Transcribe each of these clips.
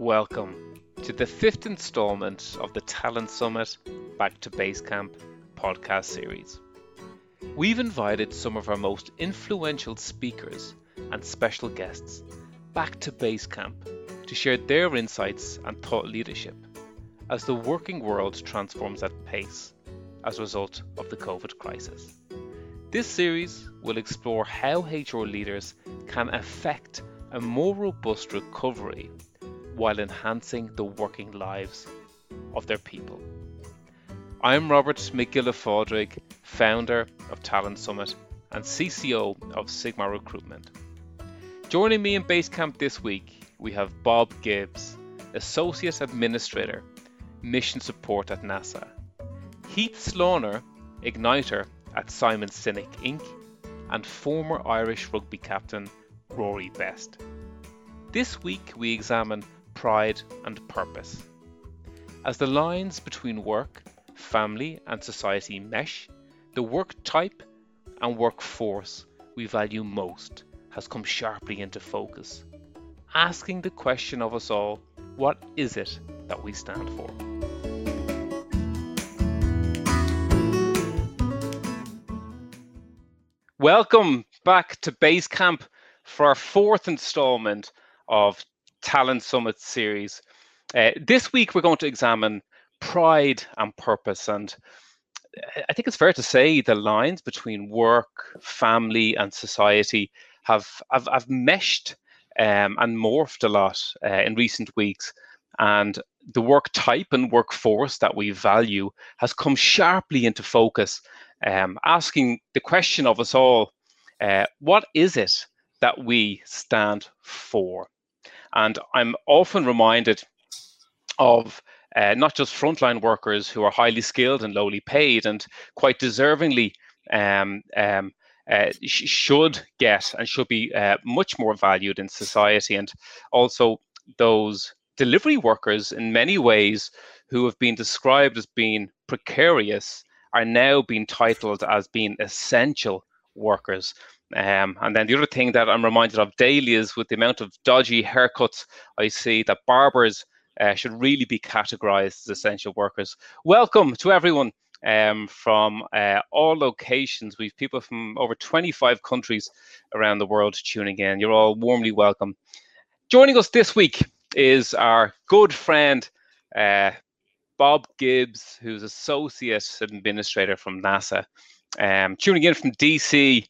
Welcome to the fifth installment of the Talent Summit Back to Basecamp podcast series. We've invited some of our most influential speakers and special guests back to Basecamp to share their insights and thought leadership as the working world transforms at pace as a result of the COVID crisis. This series will explore how HR leaders can affect a more robust recovery while enhancing the working lives of their people. I'm Robert MacGiolla Phádraig, founder of Talent Summit and CCO of Sigma Recruitment. Joining me in Basecamp this week, we have Bob Gibbs, Associate Administrator, Mission Support at NASA, Heath Slawner, Igniter at Simon Sinek Inc., and former Irish rugby captain Rory Best. This week we examine pride and purpose. As the lines between work, family, and society mesh, the work type and workforce we value most has come sharply into focus, asking the question of us all what is it that we stand for? Welcome back to Basecamp for our fourth installment of Talent Summit series. Uh, this week we're going to examine pride and purpose. And I think it's fair to say the lines between work, family, and society have, have, have meshed um, and morphed a lot uh, in recent weeks. And the work type and workforce that we value has come sharply into focus um, asking the question of us all uh, what is it that we stand for? And I'm often reminded of uh, not just frontline workers who are highly skilled and lowly paid and quite deservingly um, um, uh, sh- should get and should be uh, much more valued in society, and also those delivery workers in many ways who have been described as being precarious are now being titled as being essential workers. Um, and then the other thing that I'm reminded of daily is with the amount of dodgy haircuts I see that barbers uh, should really be categorized as essential workers. Welcome to everyone um, from uh, all locations. We've people from over 25 countries around the world tuning in. You're all warmly welcome. Joining us this week is our good friend, uh, Bob Gibbs, who's Associate Administrator from NASA. Um, tuning in from DC,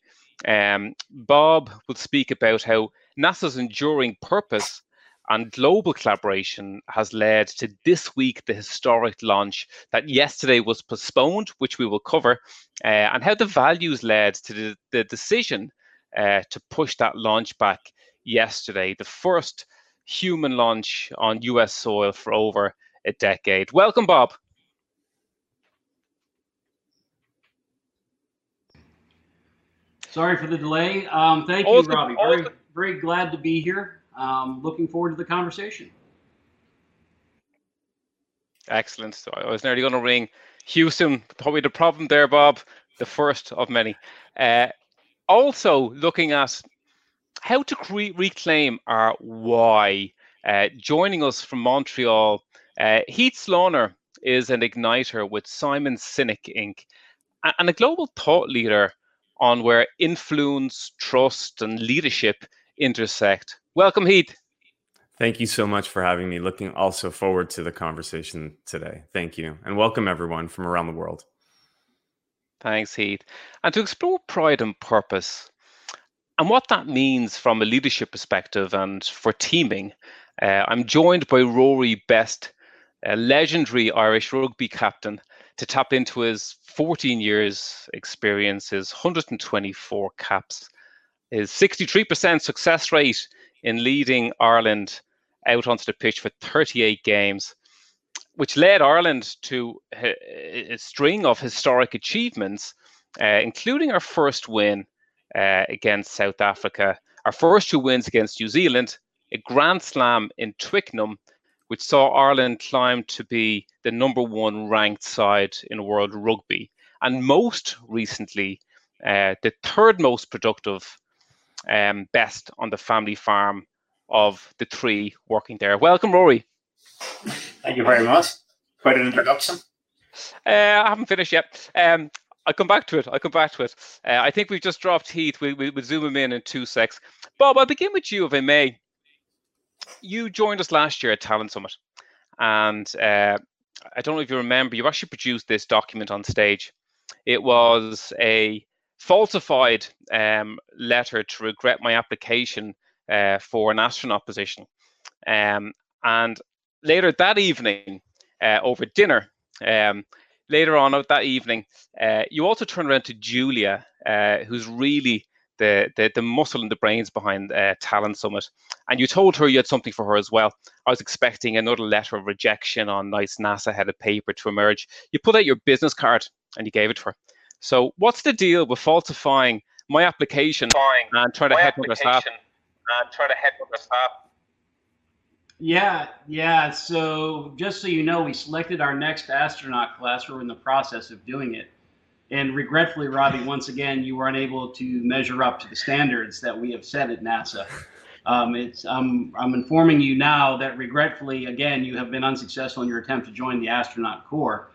um, Bob will speak about how NASA's enduring purpose and global collaboration has led to this week the historic launch that yesterday was postponed, which we will cover, uh, and how the values led to the, the decision uh, to push that launch back yesterday, the first human launch on US soil for over a decade. Welcome, Bob. Sorry for the delay. Um, thank you, Robbie. Very, very glad to be here. Um, looking forward to the conversation. Excellent. So I was nearly going to ring Houston. Probably the problem there, Bob. The first of many. Uh, also, looking at how to cre- reclaim our why. Uh, joining us from Montreal uh, Heath Slawner is an igniter with Simon Sinek Inc. and a global thought leader on where influence, trust, and leadership intersect. Welcome, Heath. Thank you so much for having me. Looking also forward to the conversation today. Thank you. And welcome everyone from around the world. Thanks, Heath. And to explore pride and purpose and what that means from a leadership perspective and for teaming, uh, I'm joined by Rory Best, a legendary Irish rugby captain, to tap into his 14 years experience, his 124 caps, his 63% success rate in leading Ireland out onto the pitch for 38 games, which led Ireland to a, string of historic achievements, uh, including our first win uh, against South Africa, our first two wins against New Zealand, a Grand Slam in Twickenham, which saw Ireland climb to be the number one ranked side in world rugby. And most recently, uh, the third most productive um, best on the family farm of the three working there. Welcome, Rory. Thank you very much. Quite an introduction. Uh, I haven't finished yet. Um, I'll come back to it. I'll come back to it. Uh, I think we've just dropped Heath. We, we, we'll zoom him in in two secs. Bob, I'll begin with you, if I may. You joined us last year at Talent Summit. And uh, I don't know if you remember, you actually produced this document on stage. It was a falsified um, letter to regret my application uh, for an astronaut position. Um, and later that evening, uh, over dinner, um, later on that evening, uh, you also turned around to Julia, uh, who's really the, the, the muscle and the brains behind uh, Talent Summit, and you told her you had something for her as well. I was expecting another letter of rejection on nice NASA headed paper to emerge. You put out your business card and you gave it to her. So, what's the deal with falsifying my application and trying to head with staff? And try to head with staff. Yeah, yeah. So just so you know, we selected our next astronaut class. We're in the process of doing it. And regretfully, Robbie, once again, you were unable to measure up to the standards that we have set at NASA. Um, it's, um, I'm informing you now that regretfully, again, you have been unsuccessful in your attempt to join the astronaut corps.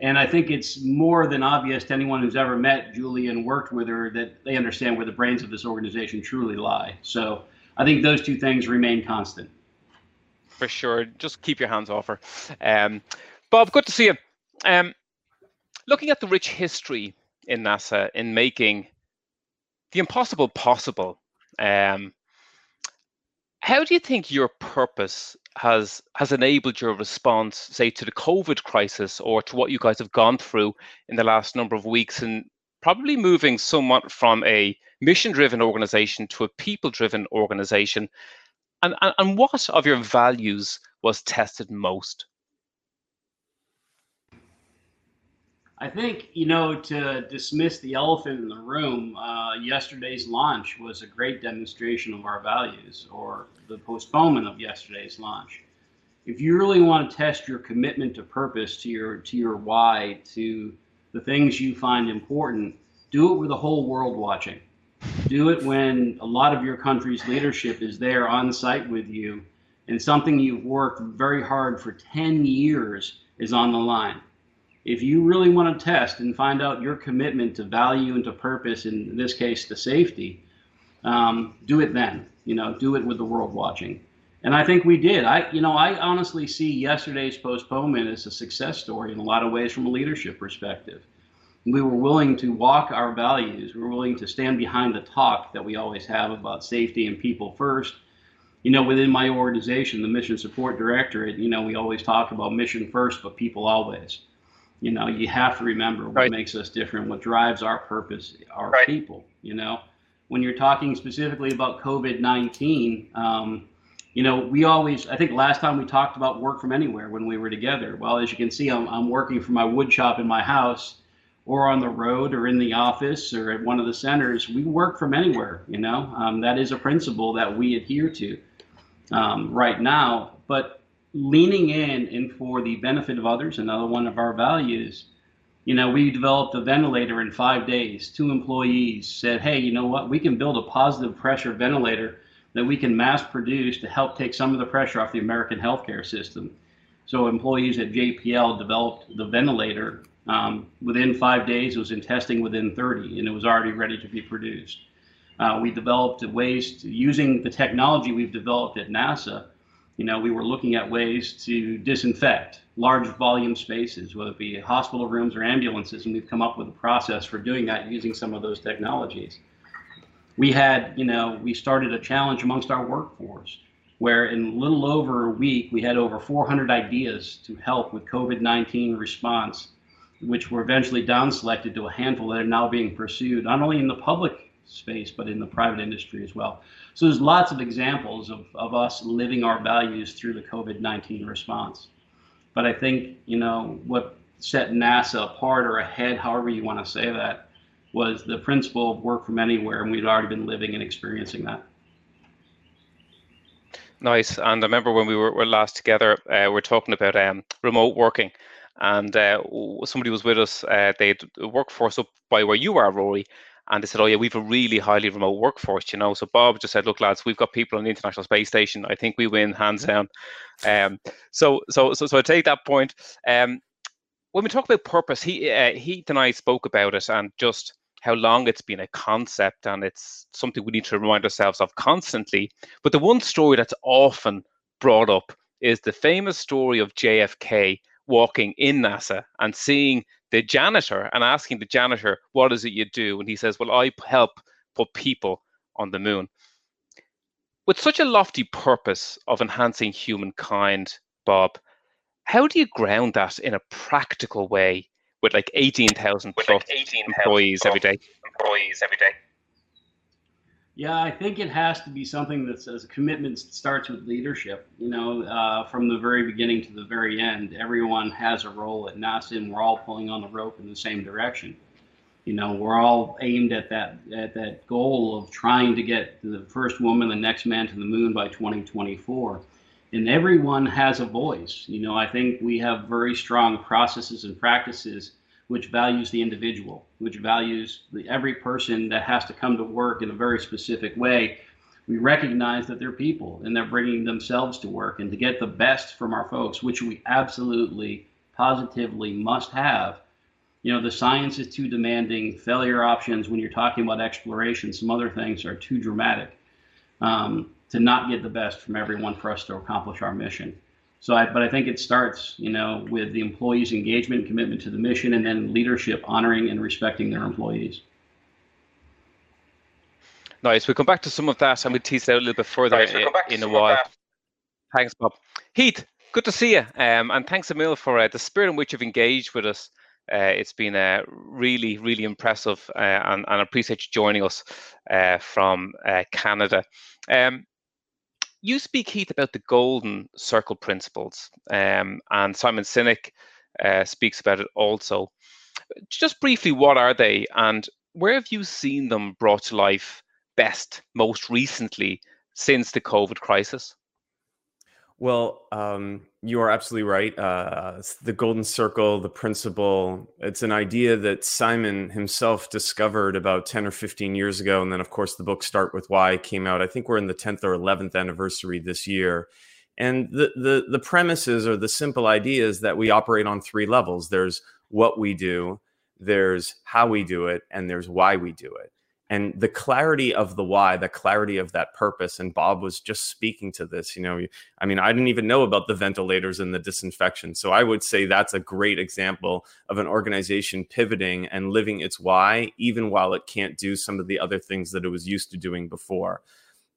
And I think it's more than obvious to anyone who's ever met Julie and worked with her that they understand where the brains of this organization truly lie. So I think those two things remain constant for sure. Just keep your hands off her. Um, Bob, good to see you. Um, looking at the rich history in NASA in making the impossible possible, um, how do you think your purpose has has enabled your response, say, to the COVID crisis or to what you guys have gone through in the last number of weeks, and probably moving somewhat from a mission-driven organization to a people-driven organization and, and, and what of your values was tested most? I think, you know, to dismiss the elephant in the room, uh, yesterday's launch was a great demonstration of our values, or the postponement of yesterday's launch. If you really want to test your commitment to purpose, to your to your why, to the things you find important, do it with the whole world watching. Do it when a lot of your country's leadership is there on site with you and something you've worked very hard for 10 years is on the line. If you really want to test and find out your commitment to value and to purpose, in this case, to safety, um, do it then. You know, do it with the world watching. And I think we did. I, you know, I honestly see yesterday's postponement as a success story in a lot of ways from a leadership perspective we were willing to walk our values. We were willing to stand behind the talk that we always have about safety and people first. You know, within my organization, the Mission Support Directorate, you know, we always talk about mission first, but people always. You know, you have to remember what right. makes us different, what drives our purpose, our right. people. You know, when you're talking specifically about COVID 19, um, you know, we always, I think last time we talked about work from anywhere when we were together. Well, as you can see, I'm, I'm working from my wood shop in my house or on the road or in the office or at one of the centers, we work from anywhere. You know, um, that is a principle that we adhere to um, right now. But leaning in and for the benefit of others, another one of our values. You know, we developed a ventilator in five days. Two employees said, "Hey, you know what? We can build a positive pressure ventilator that we can mass produce to help take some of the pressure off the American healthcare system." So employees at JPL developed the ventilator um, within five days, it was in testing within 30, and it was already ready to be produced. Uh, we developed ways to, using the technology we've developed at NASA. You know, we were looking at ways to disinfect large volume spaces, whether it be hospital rooms or ambulances, and we've come up with a process for doing that using some of those technologies. We had, you know, we started a challenge amongst our workforce where in a little over a week, we had over 400 ideas to help with COVID 19 response which were eventually down selected to a handful that are now being pursued, not only in the public space, but in the private industry as well. So there's lots of examples of, of us living our values through the COVID-19 response. But I think, you know, what set NASA apart or ahead, however you want to say that, was the principle of work from anywhere, and we'd already been living and experiencing that. Nice. And I remember when we were, were last together, uh, we are talking about um, remote working and uh, somebody was with us. Uh, they workforce up by where you are, Rory, and they said, "Oh yeah, we've a really highly remote workforce." You know, so Bob just said, "Look, lads, we've got people on the International Space Station. I think we win hands down." Um, so, so, so, so I take that point. Um, when we talk about purpose, he, uh, Heath and I spoke about it, and just how long it's been a concept, and it's something we need to remind ourselves of constantly. But the one story that's often brought up is the famous story of JFK walking in NASA and seeing the janitor and asking the janitor, What is it you do? And he says, Well, I help put people on the moon. With such a lofty purpose of enhancing humankind, Bob, how do you ground that in a practical way with like 18,000 plus like 18, employees every day? Employees every day. Yeah, I think it has to be something that says commitment starts with leadership. You know, uh, from the very beginning to the very end, everyone has a role at NASA, and we're all pulling on the rope in the same direction. You know, we're all aimed at that at that goal of trying to get the first woman, the next man to the moon by 2024. And everyone has a voice. You know, I think we have very strong processes and practices which values the individual, which values the, every person that has to come to work in a very specific way. We recognize that they're people and they're bringing themselves to work and to get the best from our folks, which we absolutely, positively must have. You know, the science is too demanding. Failure options, when you're talking about exploration, some other things are too dramatic um, to not get the best from everyone for us to accomplish our mission. So, I, but I think it starts, you know, with the employees' engagement, commitment to the mission, and then leadership honoring and respecting their employees. Nice. We'll come back to some of that and we'll tease it out a little bit further nice. we'll in, in a while. Thanks, Bob. Heath, good to see you. Um, and thanks, Emil, for uh, the spirit in which you've engaged with us. Uh, it's been uh, really, really impressive, uh, and, and, I appreciate you joining us uh, from uh, Canada. Um, you speak, Heath, about the golden circle principles, um, and Simon Sinek uh, speaks about it also. Just briefly, what are they, and where have you seen them brought to life best, most recently, since the COVID crisis? Well, um, you are absolutely right. Uh, the golden circle, the principle, it's an idea that Simon himself discovered about 10 or 15 years ago. And then, of course, the book Start With Why came out. I think we're in the 10th or 11th anniversary this year. And the, the, the premises or the simple idea is that we operate on three levels there's what we do, there's how we do it, and there's why we do it and the clarity of the why the clarity of that purpose and bob was just speaking to this you know i mean i didn't even know about the ventilators and the disinfection so i would say that's a great example of an organization pivoting and living its why even while it can't do some of the other things that it was used to doing before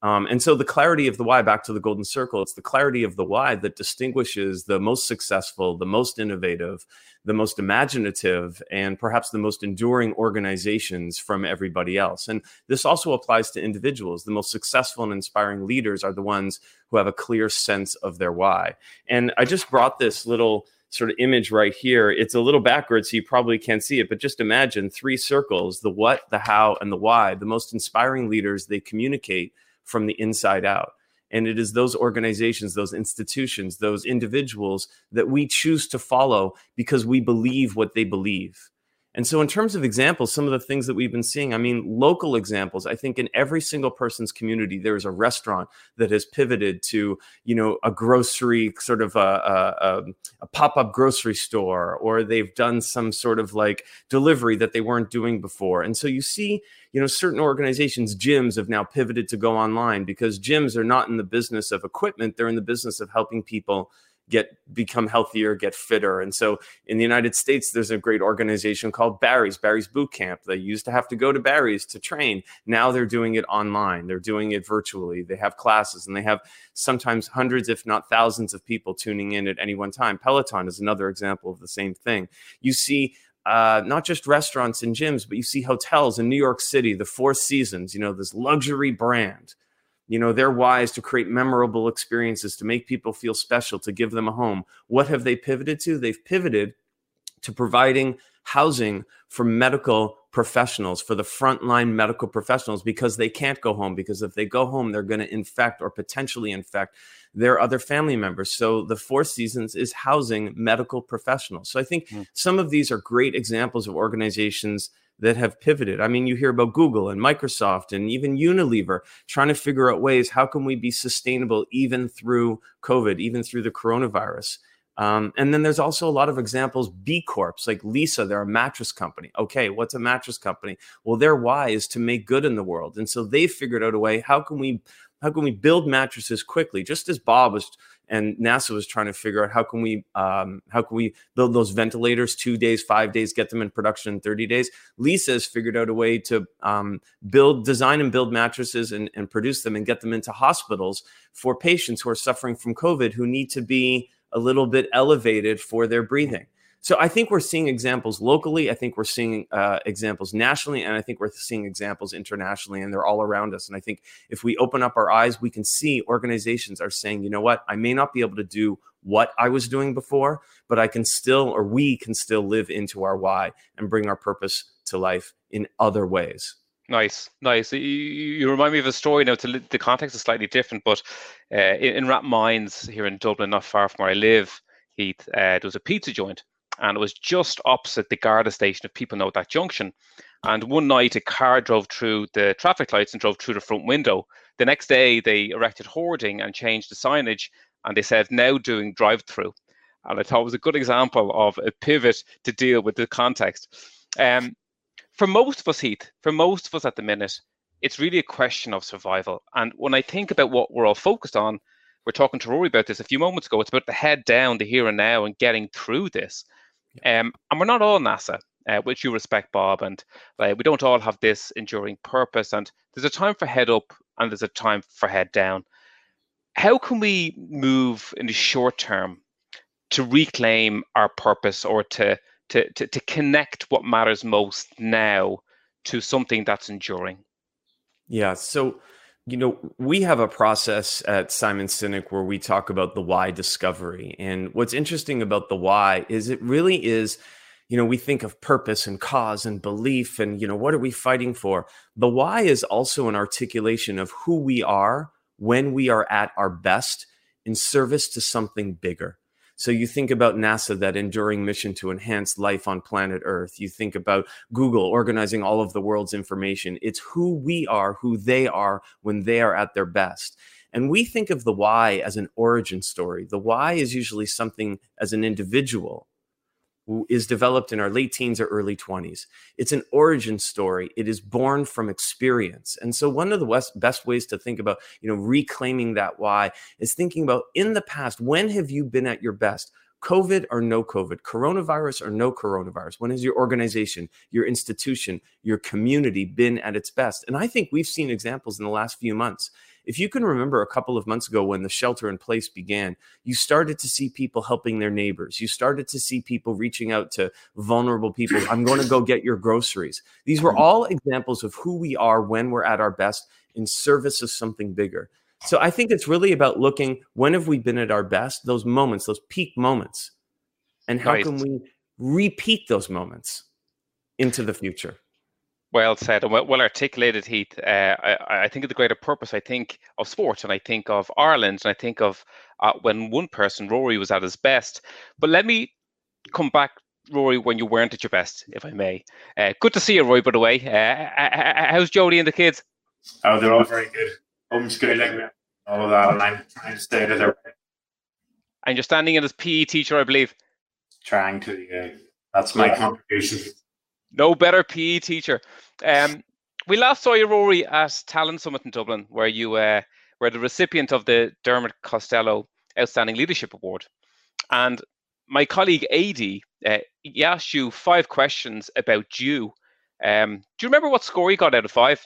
um, and so the clarity of the why, back to the golden circle, it's the clarity of the why that distinguishes the most successful, the most innovative, the most imaginative, and perhaps the most enduring organizations from everybody else. And this also applies to individuals. The most successful and inspiring leaders are the ones who have a clear sense of their why. And I just brought this little sort of image right here. It's a little backwards, so you probably can't see it, but just imagine three circles the what, the how, and the why. The most inspiring leaders, they communicate from the inside out. And it is those organizations, those institutions, those individuals that we choose to follow because we believe what they believe. And so, in terms of examples, some of the things that we've been seeing, I mean, local examples, I think in every single person's community, there is a restaurant that has pivoted to, you know, a grocery sort of a, a, a pop up grocery store, or they've done some sort of like delivery that they weren't doing before. And so, you see, you know, certain organizations, gyms have now pivoted to go online because gyms are not in the business of equipment, they're in the business of helping people get become healthier, get fitter. And so in the United States, there's a great organization called Barry's, Barry's Boot Camp. They used to have to go to Barry's to train. Now they're doing it online. They're doing it virtually. They have classes and they have sometimes hundreds, if not thousands, of people tuning in at any one time. Peloton is another example of the same thing. You see uh, not just restaurants and gyms, but you see hotels in New York City, the Four Seasons, you know, this luxury brand you know they're wise to create memorable experiences to make people feel special to give them a home. What have they pivoted to? They've pivoted to providing housing for medical professionals for the frontline medical professionals because they can't go home because if they go home they're going to infect or potentially infect their other family members. So the four seasons is housing medical professionals. So i think mm. some of these are great examples of organizations that have pivoted. I mean, you hear about Google and Microsoft and even Unilever trying to figure out ways how can we be sustainable even through COVID, even through the coronavirus. Um, and then there's also a lot of examples, B Corps, like Leesa, they're a mattress company. Okay, what's a mattress company? Well, their why is to make good in the world. And so they figured out a way, how can we how can we build mattresses quickly? Just as Bob was and NASA was trying to figure out how can we um, how can we build those ventilators two days, five days, get them in production in 30 days. Leesa has figured out a way to um, build, design, and build mattresses and, and produce them and get them into hospitals for patients who are suffering from COVID who need to be a little bit elevated for their breathing. So I think we're seeing examples locally. I think we're seeing uh, examples nationally, and I think we're seeing examples internationally, and they're all around us. And I think if we open up our eyes, we can see organizations are saying, you know what, I may not be able to do what I was doing before, but I can still, or we can still live into our why and bring our purpose to life in other ways. Nice, nice. You, you, remind me of a story now. To, the context is slightly different, but uh, in, in Rathmines here in Dublin, not far from where I live, Heath, uh, there was a pizza joint, and it was just opposite the Garda station, if people know that junction. And one night, a car drove through the traffic lights and drove through the front window. The next day, they erected hoarding and changed the signage, and they said now doing drive-through. And I thought it was a good example of a pivot to deal with the context. Um, for most of us, Heath, for most of us at the minute, it's really a question of survival. And when I think about what we're all focused on, we're talking to Rory about this a few moments ago. It's about the head down, the here and now, and getting through this. Um, and we're not all NASA, uh, which you respect, Bob. And uh, we don't all have this enduring purpose. And there's a time for head up and there's a time for head down. How can we move in the short term to reclaim our purpose or to, to, to, to connect what matters most now to something that's enduring? Yeah. So you know, we have a process at Simon Sinek where we talk about the why discovery. And what's interesting about the why is it really is, you know, we think of purpose and cause and belief and, you know, what are we fighting for? The why is also an articulation of who we are when we are at our best in service to something bigger. So you think about NASA, that enduring mission to enhance life on planet Earth. You think about Google organizing all of the world's information. It's who we are, who they are when they are at their best. And we think of the why as an origin story. The why is usually something as an individual is developed in our late teens or early 20s. It's an origin story. It is born from experience. And so one of the best ways to think about, you know, reclaiming that why is thinking about in the past, when have you been at your best? COVID or no COVID, coronavirus or no coronavirus? When has your organization, your institution, your community been at its best? And I think we've seen examples in the last few months if you can remember a couple of months ago when the shelter in place began, you started to see people helping their neighbors. You started to see people reaching out to vulnerable people. I'm going to go get your groceries. These were mm-hmm. all examples of who we are when we're at our best in service of something bigger. So I think it's really about looking when have we been at our best, those moments, those peak moments, and how right. can we repeat those moments into the future? Well said and well, well articulated, Heath. Uh, I, I, think of the greater purpose. I think of sport, and I think of Ireland, and I think of uh, when one person, Rory, was at his best. But let me come back, Rory, when you weren't at your best, if I may. Uh, good to see you, Rory. By the way, uh, how's Jody and the kids? Oh, they're all very good. Homeschooling, all of that, and I'm trying to stay out of their way. And you're standing in as PE teacher, I believe. Trying to, yeah. That's my contribution. No better PE teacher. Um, we last saw you, Rory, at Talent Summit in Dublin, where you uh, were the recipient of the Dermot Costello Outstanding Leadership Award. And my colleague Adi, uh, he asked you five questions about you. Um, do you remember what score you got out of five?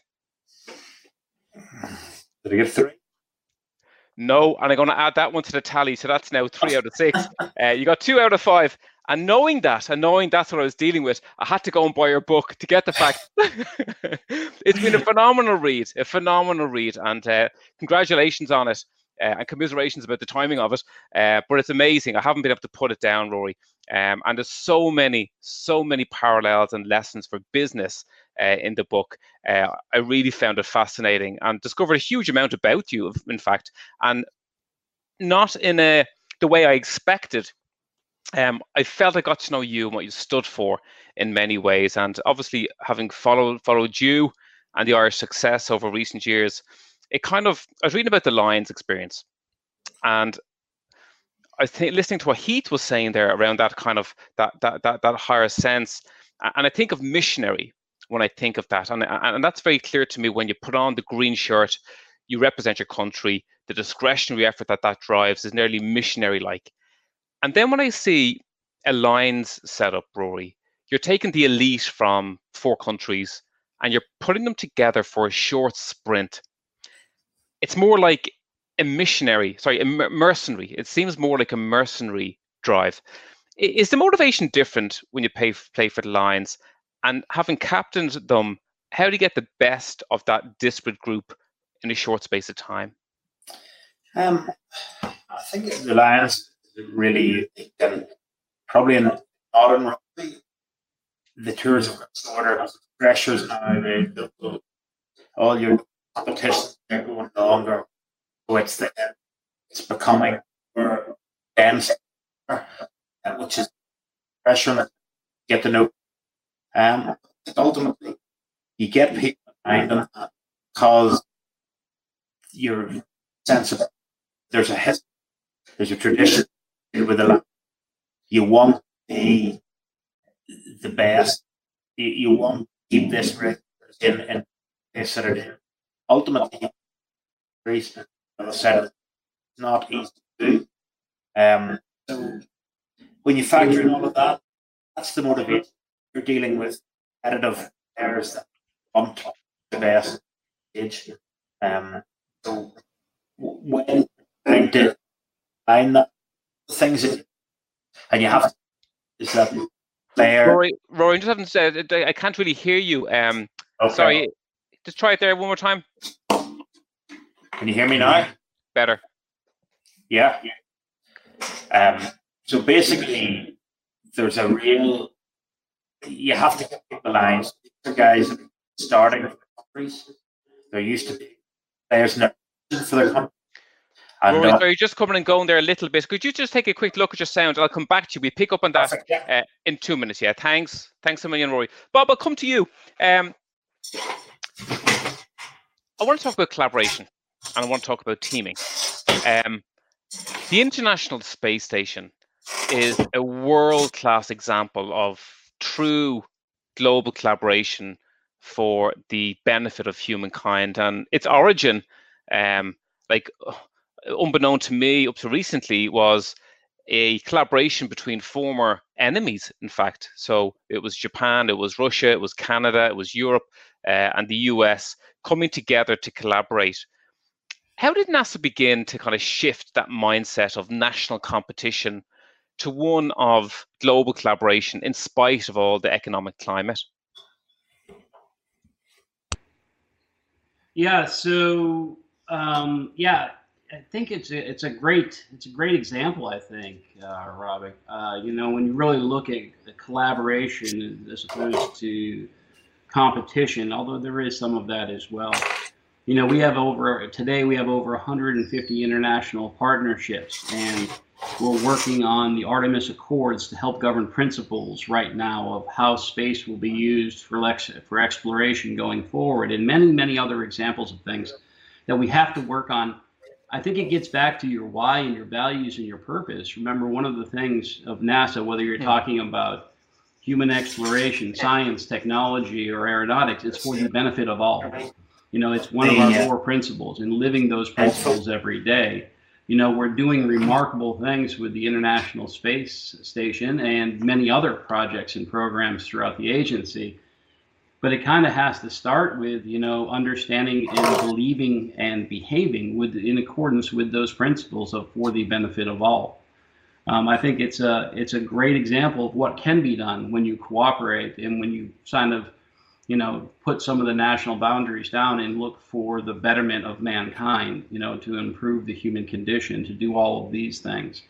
Did I get three? No, and I'm going to add that one to the tally, so that's now three out of six. Uh, you got two out of five, and knowing that, and knowing that's what I was dealing with, I had to go and buy your book to get the fact. it's been a phenomenal read, a phenomenal read, and uh, congratulations on it. Uh, and commiserations about the timing of it. Uh, but it's amazing. I haven't been able to put it down, Rory. Um, and there's so many, so many parallels and lessons for business uh, in the book. Uh, I really found it fascinating and discovered a huge amount about you, in fact, and not in a the way I expected um, I felt I got to know you and what you stood for in many ways. And obviously, having followed followed you and the Irish success over recent years, it kind of I was reading about the Lions experience, and I think listening to what Heath was saying there around that kind of that that that, that higher sense, and I think of missionary when I think of that, and and that's very clear to me when you put on the green shirt, you represent your country. The discretionary effort that that drives is nearly missionary like. And then when I see a Lions setup, Rory, you're taking the elite from four countries and you're putting them together for a short sprint. It's more like a missionary, sorry, a mercenary. It seems more like a mercenary drive. Is the motivation different when you pay, play for the Lions? And having captained them, how do you get the best of that disparate group in a short space of time? Um, I think the Lions really probably in modern rugby, the tours have got order pressures now. All your competitions are going longer, it's the, it's becoming more dense, which is pressure to get to know. Um, ultimately, you get people behind them because your sense of There's a history, there's a tradition with a lot. you want the the best. You, you want to keep this in in this sort of ultimately as I said it's not easy to do. Um so when you factor in all of that, that's the motivation. You're dealing with competitive players that want the best age. Um so when trying to find that things that, and you have to, is that player. Rory, Rory, just haven't said I can't really hear you. Um, okay. sorry, just try it there one more time. Can you hear me now? Better. Yeah. Um, so basically, there's a real. You have to keep the lines. The guys starting countries, they're used to players for their country. And, Rory, uh, sorry, just coming and going there a little bit. Could you just take a quick look at your sound? I'll come back to you. We pick up on that uh, in two minutes. Yeah, thanks. Thanks a million, Rory. Bob, I'll come to you. Um, I want to talk about collaboration and I want to talk about teaming. Um, the International Space Station is a world class example of true global collaboration for the benefit of humankind and its origin. Um, like unbeknown to me up to recently, was a collaboration between former enemies, in fact. So it was Japan, it was Russia, it was Canada, it was Europe, uh, and the US coming together to collaborate. How did NASA begin to kind of shift that mindset of national competition to one of global collaboration in spite of all the economic climate? Yeah, so um, yeah, I think it's a, it's a great it's a great example. I think, uh, Robbie. Uh, you know, when you really look at the collaboration as opposed to competition, although there is some of that as well. You know, we have over today we have over 150 international partnerships, and we're working on the Artemis Accords to help govern principles right now of how space will be used for lex- for exploration going forward, and many many other examples of things that we have to work on I think it gets back to your why and your values and your purpose. Remember, one of the things of NASA, whether you're talking about human exploration, science, technology, or aeronautics, it's for the benefit of all. You know, it's one of our uh, core principles, and living those principles every day. You know, we're doing remarkable things with the International Space Station and many other projects and programs throughout the agency but it kind of has to start with you know understanding and believing and behaving with in accordance with those principles of for the benefit of all. Um, i think it's a it's a great example of what can be done when you cooperate and when you kind of you know put some of the national boundaries down and look for the betterment of mankind you know to improve the human condition to do all of these things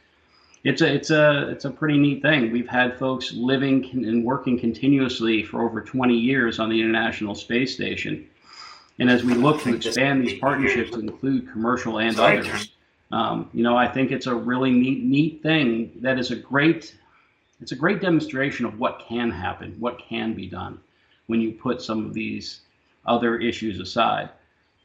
it's a it's a it's a pretty neat thing. We've had folks living and working continuously for over 20 years on the International Space Station, and as we look to expand these partnerships to include commercial and others, um, you know, I think it's a really neat neat thing that is a great it's a great demonstration of what can happen, what can be done when you put some of these other issues aside.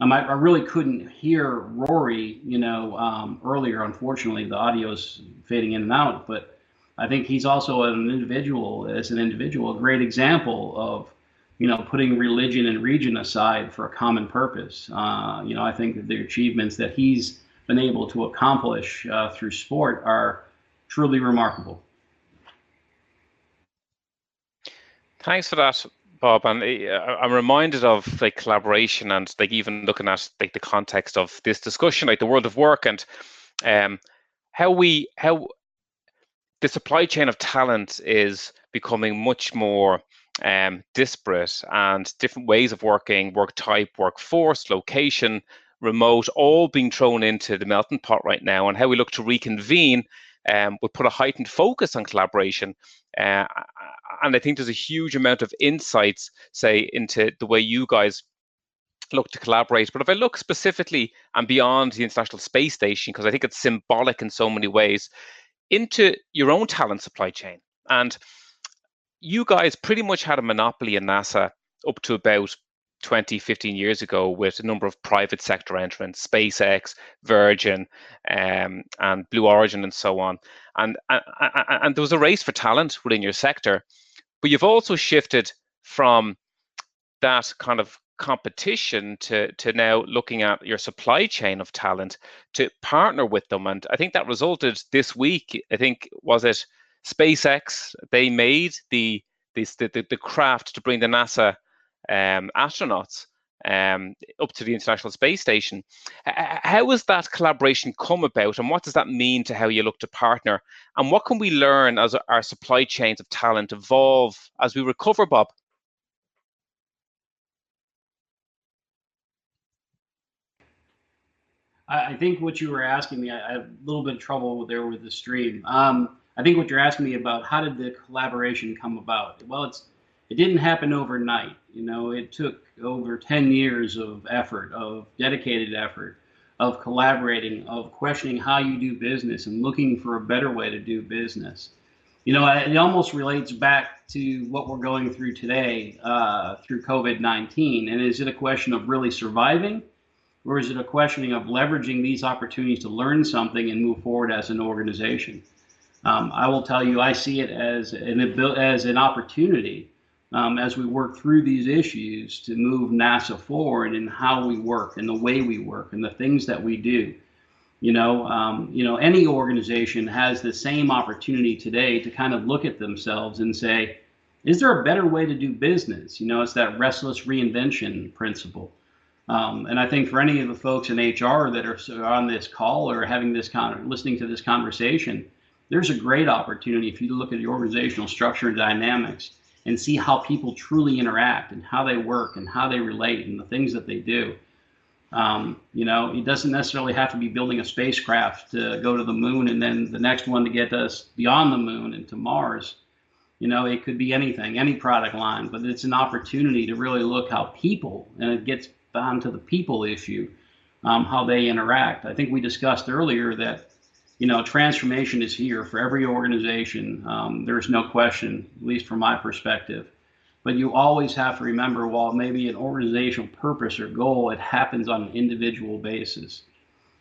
Um, I, I, really couldn't hear Rory, you know, um, earlier. Unfortunately, the audio is fading in and out. But I think he's also an individual, as an individual, a great example of, you know, putting religion and region aside for a common purpose. Uh, you know, I think that the achievements that he's been able to accomplish uh, through sport are truly remarkable. Thanks for that, Bob. And uh, I'm reminded of like collaboration and like even looking at like the context of this discussion, like the world of work and um, how we how the supply chain of talent is becoming much more um, disparate and different ways of working, work type, workforce, location, remote, all being thrown into the melting pot right now, and how we look to reconvene um, will put a heightened focus on collaboration. Uh, and I think there's a huge amount of insights, say, into the way you guys look to collaborate. But if I look specifically and beyond the International Space Station, because I think it's symbolic in so many ways, into your own talent supply chain. And you guys pretty much had a monopoly in NASA up to about 20, 15 years ago with a number of private sector entrants, SpaceX, Virgin, um, and Blue Origin, and so on. And, and, and there was a race for talent within your sector, but you've also shifted from that kind of competition to, to now looking at your supply chain of talent to partner with them. And I think that resulted this week, I think, was it SpaceX? They made the, this, the, the, the craft to bring the NASA um, astronauts um, up to the International Space Station. How has that collaboration come about, and what does that mean to how you look to partner? And what can we learn as our supply chains of talent evolve as we recover, Bob? I think what you were asking me, I, have a little bit of trouble there with the stream. Um, I think what you're asking me about how did the collaboration come about? Well, it's it didn't happen overnight. You know, it took over 10 years of effort, of dedicated effort, of collaborating, of questioning how you do business and looking for a better way to do business. You know, it almost relates back to what we're going through today uh, through COVID 19. And is it a question of really surviving? Or is it a questioning of leveraging these opportunities to learn something and move forward as an organization? Um, I will tell you, I see it as an as an opportunity um, as we work through these issues to move NASA forward in how we work and the way we work and the things that we do. You know, um, you know, any organization has the same opportunity today to kind of look at themselves and say, is there a better way to do business? You know, it's that restless reinvention principle. Um, and I think for any of the folks in HR that are on this call or having this kind con- listening to this conversation, there's a great opportunity if you look at the organizational structure and dynamics and see how people truly interact and how they work and how they relate and the things that they do. Um, you know, it doesn't necessarily have to be building a spacecraft to go to the moon and then the next one to get us beyond the moon and to Mars. You know, it could be anything, any product line, but it's an opportunity to really look how people, and it gets down to the people issue, um, how they interact. I think we discussed earlier that you know, transformation is here for every organization. Um, there's no question, at least from my perspective. But you always have to remember, while maybe an organizational purpose or goal, it happens on an individual basis.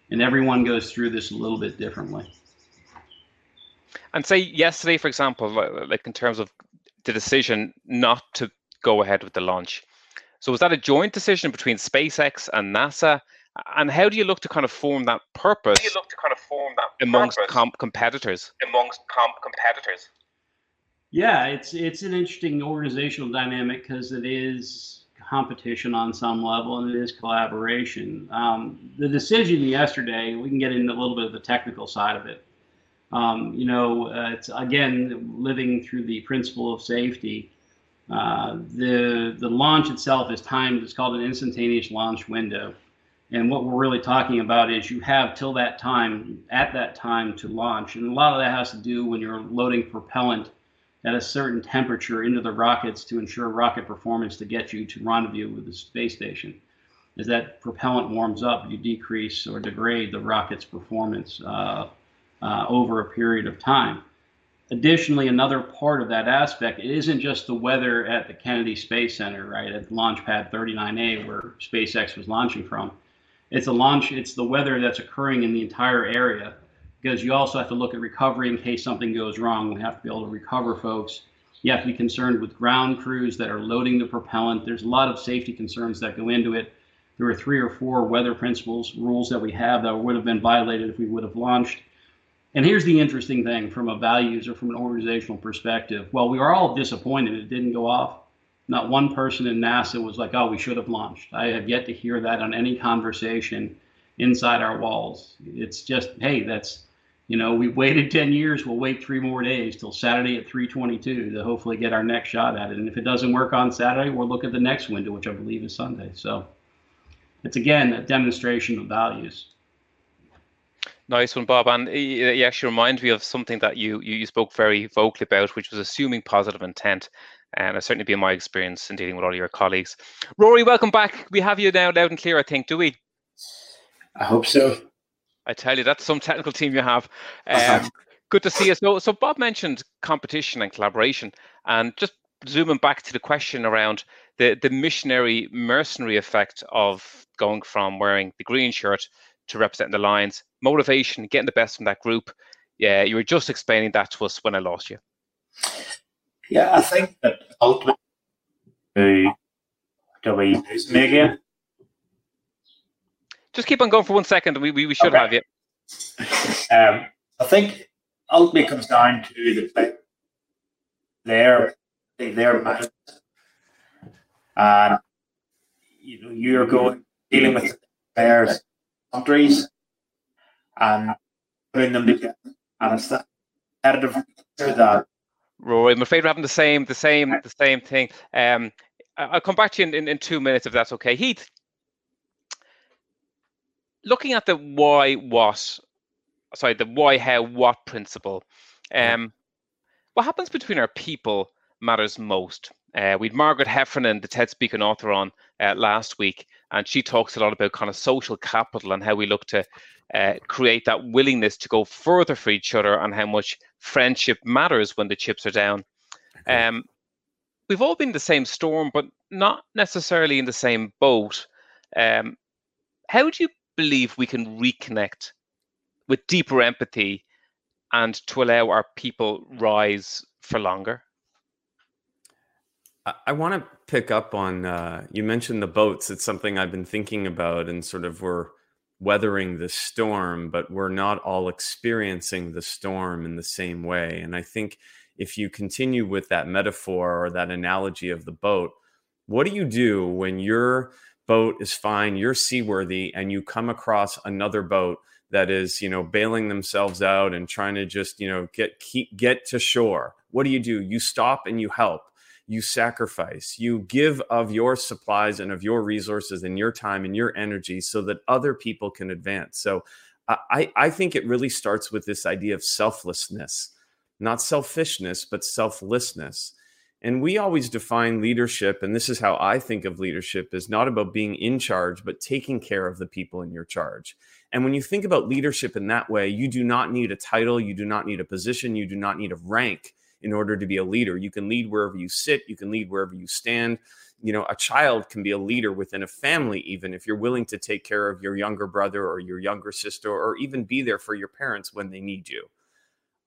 And everyone goes through this a little bit differently. And say yesterday, for example, like in terms of the decision not to go ahead with the launch. So was that a joint decision between SpaceX and NASA? And how do you look to kind of form that purpose? How do you look to kind of form that amongst comp- competitors? Amongst comp- competitors. Yeah, it's it's an interesting organizational dynamic because it is competition on some level and it is collaboration. Um, the decision yesterday, we can get into a little bit of the technical side of it. Um, you know, uh, it's again living through the principle of safety. Uh, the the launch itself is timed. It's called an instantaneous launch window. And what we're really talking about is you have till that time, at that time to launch. And a lot of that has to do when you're loading propellant at a certain temperature into the rockets to ensure rocket performance to get you to rendezvous with the space station. As that propellant warms up, you decrease or degrade the rocket's performance uh, uh, over a period of time. additionally, another part of that aspect, it isn't just the weather at the Kennedy Space Center, right, at Launch Pad 39A, where SpaceX was launching from. It's a launch. It's the weather that's occurring in the entire area, because you also have to look at recovery in case something goes wrong. We have to be able to recover folks. You have to be concerned with ground crews that are loading the propellant. There's a lot of safety concerns that go into it. There are three or four weather principles rules that we have that would have been violated if we would have launched. And here's the interesting thing from a values or from an organizational perspective. Well, we are all disappointed it didn't go off. Not one person in NASA was like, oh, we should have launched. I have yet to hear that on any conversation inside our walls. It's just, hey, that's, you know, we waited 10 years, we'll wait three more days till Saturday at 322 to hopefully get our next shot at it. And if it doesn't work on Saturday, we'll look at the next window, which I believe is Sunday. So it's again a demonstration of values. Nice one, Bob. And eh, eh, you actually remind me of something that you, you spoke very vocally about, which was assuming positive intent. And it's certainly been my experience in dealing with all your colleagues. Rory, welcome back. We have you now loud and clear, I think, do we? I hope so. I tell you, that's some technical team you have. Um, good to see you. So, so Bob mentioned competition and collaboration, and just zooming back to the question around the the missionary mercenary effect of going from wearing the green shirt to representing the Lions, motivation, getting the best from that group. Yeah, you were just explaining that to us when I lost you. Yeah, I think that ultimately, do we lose me again? Just keep on going for one second. We, we, we should Okay. have you. Um, I think ultimately comes down to the their their mind, and you know you're going dealing with players, countries, and putting them together, and it's that competitive that Rory, I'm afraid we're having the same, the same, the same thing. Um, I'll come back to you in, in, in two minutes if that's okay. Heath, looking at the why, what, sorry, the why, how, what principle. Um, what happens between our people matters most. Uh, we had Margaret Heffernan, the TED Speaking author, on uh, last week, and she talks a lot about kind of social capital and how we look to uh, create that willingness to go further for each other and how much friendship matters when the chips are down. Um, we've all been the same storm, but not necessarily in the same boat. Um, how do you believe we can reconnect with deeper empathy and to allow our people rise for longer? I, I want to pick up on uh, you mentioned the boats. It's something I've been thinking about, and sort of we're weathering the storm, but we're not all experiencing the storm in the same way. And I think if you continue with that metaphor or that analogy of the boat, what do you do when your boat is fine, you're seaworthy, and you come across another boat that is, you know, bailing themselves out and trying to just, you know, get keep, get to shore? What do you do? You stop and you help you sacrifice, you give of your supplies and of your resources and your time and your energy so that other people can advance. So I, I think it really starts with this idea of selflessness, not selfishness, but selflessness. And we always define leadership, and this is how I think of leadership, is not about being in charge, but taking care of the people in your charge. And when you think about leadership in that way, you do not need a title, you do not need a position, you do not need a rank in order to be a leader. You can lead wherever you sit, you can lead wherever you stand. You know, a child can be a leader within a family, even if you're willing to take care of your younger brother or your younger sister, or even be there for your parents when they need you.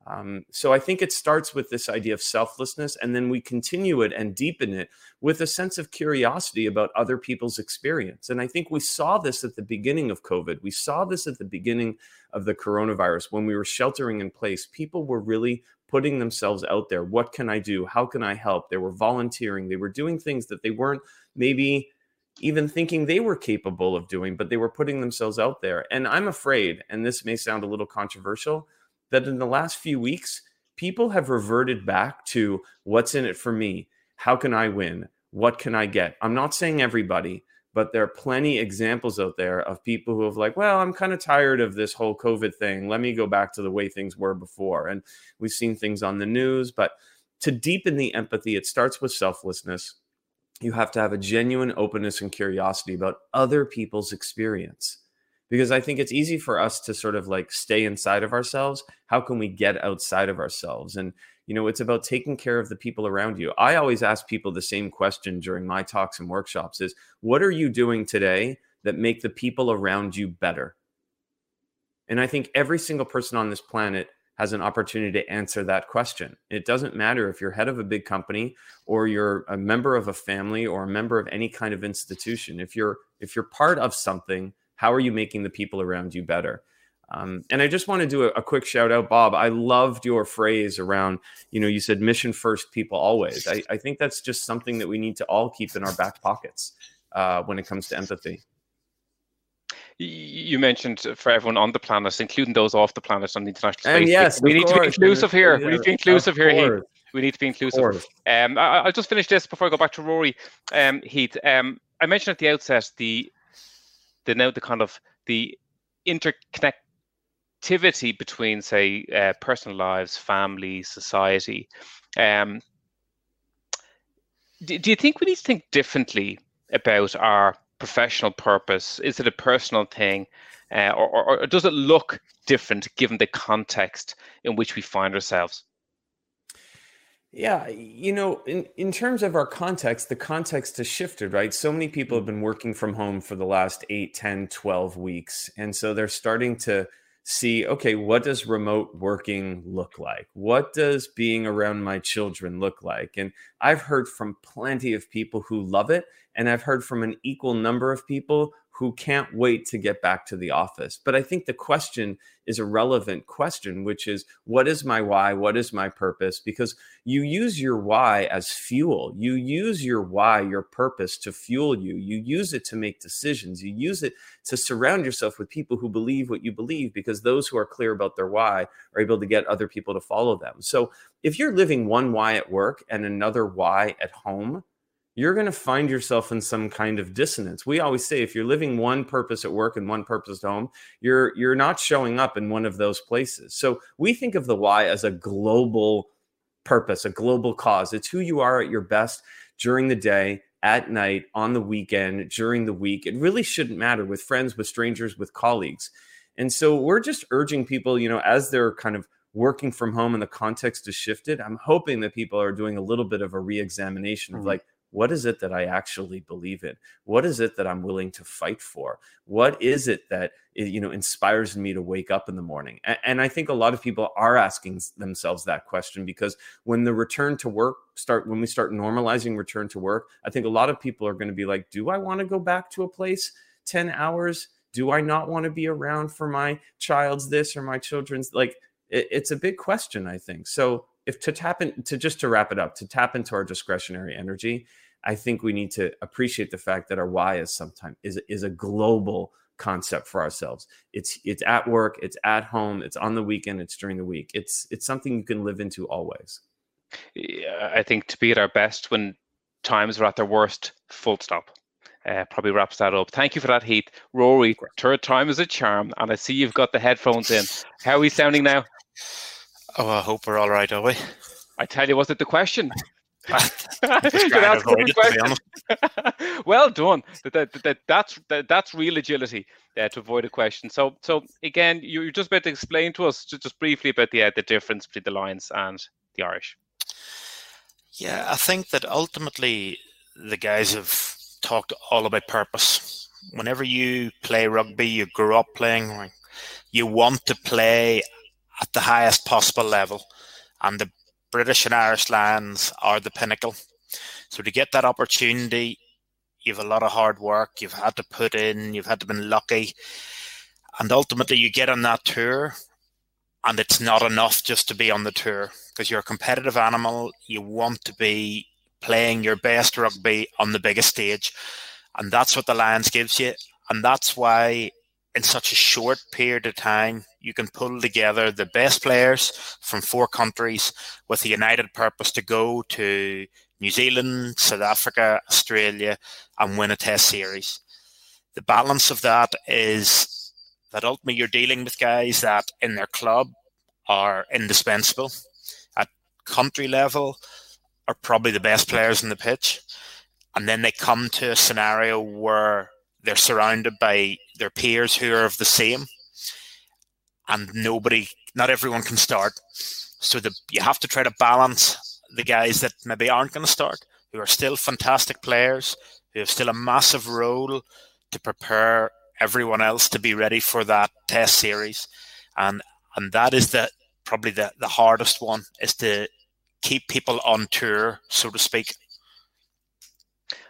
Um, so I think it starts with this idea of selflessness, and then we continue it and deepen it with a sense of curiosity about other people's experience. And I think we saw this at the beginning of COVID. We saw this at the beginning of the coronavirus when we were sheltering in place. People were really putting themselves out there. What can I do? How can I help? They were volunteering. They were doing things that they weren't maybe even thinking they were capable of doing, but they were putting themselves out there. And I'm afraid, and this may sound a little controversial, that in the last few weeks, people have reverted back to what's in it for me? How can I win? What can I get? I'm not saying everybody, but there are plenty examples out there of people who have like, well, I'm kind of tired of this whole COVID thing. Let me go back to the way things were before. And we've seen things on the news, but to deepen the empathy, it starts with selflessness. You have to have a genuine openness and curiosity about other people's experience because I think it's easy for us to sort of like stay inside of ourselves. How can we get outside of ourselves? And you know, it's about taking care of the people around you. I always ask people the same question during my talks and workshops is what are you doing today that make the people around you better? And I think every single person on this planet has an opportunity to answer that question. It doesn't matter if you're head of a big company or you're a member of a family or a member of any kind of institution. If you're if you're part of something, how are you making the people around you better? Um, and I just want to do a, a, quick shout out, Bob. I loved your phrase around, you know, you said mission first, people always. I, I think that's just something that we need to all keep in our back pockets uh, when it comes to empathy. You mentioned for everyone on the planet, including those off the planet on the international space. And yes, we need to be inclusive here. We need to be inclusive here, Heath. We need to be inclusive. Um, I, will just finish this before I go back to Rory. Um, Heath, um, I mentioned at the outset the the now the kind of the interconnectivity between, say, uh, personal lives, family, society. Um, do, do you think we need to think differently about our professional purpose? Is it a personal thing? Uh, or, or, does it look different given the context in which we find ourselves? Yeah, you know, in, in terms of our context, the context has shifted, right? So many people have mm. been working from home for the last 8, 10, 12 weeks. And so they're starting to see okay what does remote working look like what does being around my children look like and i've heard from plenty of people who love it and i've heard from an equal number of people who can't wait to get back to the office. But I think the question is a relevant question, which is what is my why? What is my purpose? Because you use your why as fuel. You use your why, your purpose to fuel you. You use it to make decisions. You use it to surround yourself with people who believe what you believe, because those who are clear about their why are able to get other people to follow them. So if you're living one why at work and another why at home, you're going to find yourself in some kind of dissonance. We always say if you're living one purpose at work and one purpose at home, you're you're not showing up in one of those places. So we think of the why as a global purpose, a global cause. It's who you are at your best during the day, at night, on the weekend, during the week. It really shouldn't matter with friends, with strangers, with colleagues. And so we're just urging people, you know, as they're kind of working from home and the context has shifted, I'm hoping that people are doing a little bit of a re-examination of mm-hmm. like, what is it that I actually believe in? What is it that I'm willing to fight for? What is it that eh, you know inspires me to wake up in the morning? And I think a lot of people are asking themselves that question because when the return to work start when we start normalizing return to work, I think a lot of people are going to be like, do I want to go back to a place 10 hours? Do I not want to be around for my child's this or my children's like it's a big question, I think. So if to tap in to just to wrap it up, to tap into our discretionary energy, I think we need to appreciate the fact that our why is sometimes is is a global concept for ourselves. It's it's at work, it's at home, it's on the weekend, it's during the week. It's it's something you can live into always. Yeah, I think to be at our best when times are at their worst, full stop. Uh, probably wraps that up. Thank you for that, Heath. Rory, third time is a charm, and I see you've got the headphones in. How are we sounding now? Oh, I hope we're all right, are we? I tell you, was it the question? well done. That, that, that, that's that, that's real agility uh, to avoid a question. So so again, you're just about to explain to us just, just briefly about the uh, the difference between the Lions and the Irish. Yeah, I think that ultimately the guys have talked all about purpose. Whenever you play rugby, you grew up playing. You want to play at the highest possible level, and the British and Irish Lions are the pinnacle. So to get that opportunity, you've a lot of hard work. You've had to put in. You've had to been lucky, and ultimately you get on that tour, and it's not enough just to be on the tour because you're a competitive animal. You want to be playing your best rugby on the biggest stage, and that's what the Lions gives you, and that's why in such a short period of time, you can pull together the best players from four countries with a united purpose to go to New Zealand, South Africa, Australia, and win a test series. The balance of that is that ultimately you're dealing with guys that in their club are indispensable. At country level, are probably the best players in the pitch. And then they come to a scenario where they're surrounded by their peers who are of the same, and nobody, not everyone can start. So the, you have to try to balance the guys that maybe aren't going to start, who are still fantastic players, who have still a massive role to prepare everyone else to be ready for that test series, and and that is the probably the, the hardest one is to keep people on tour, so to speak.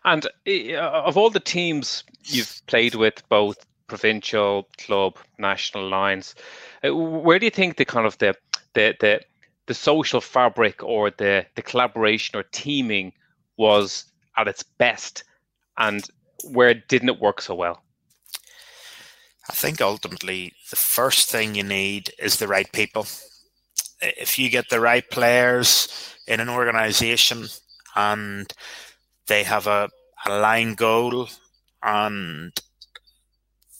And uh, of all the teams you've played with, both provincial, club, national Lions, uh, where do you think the kind of the the the, the social fabric or the the collaboration or teaming was at its best, and where didn't it work so well? I think ultimately the first thing you need is the right people. If you get the right players in an organization and they have a, a line goal and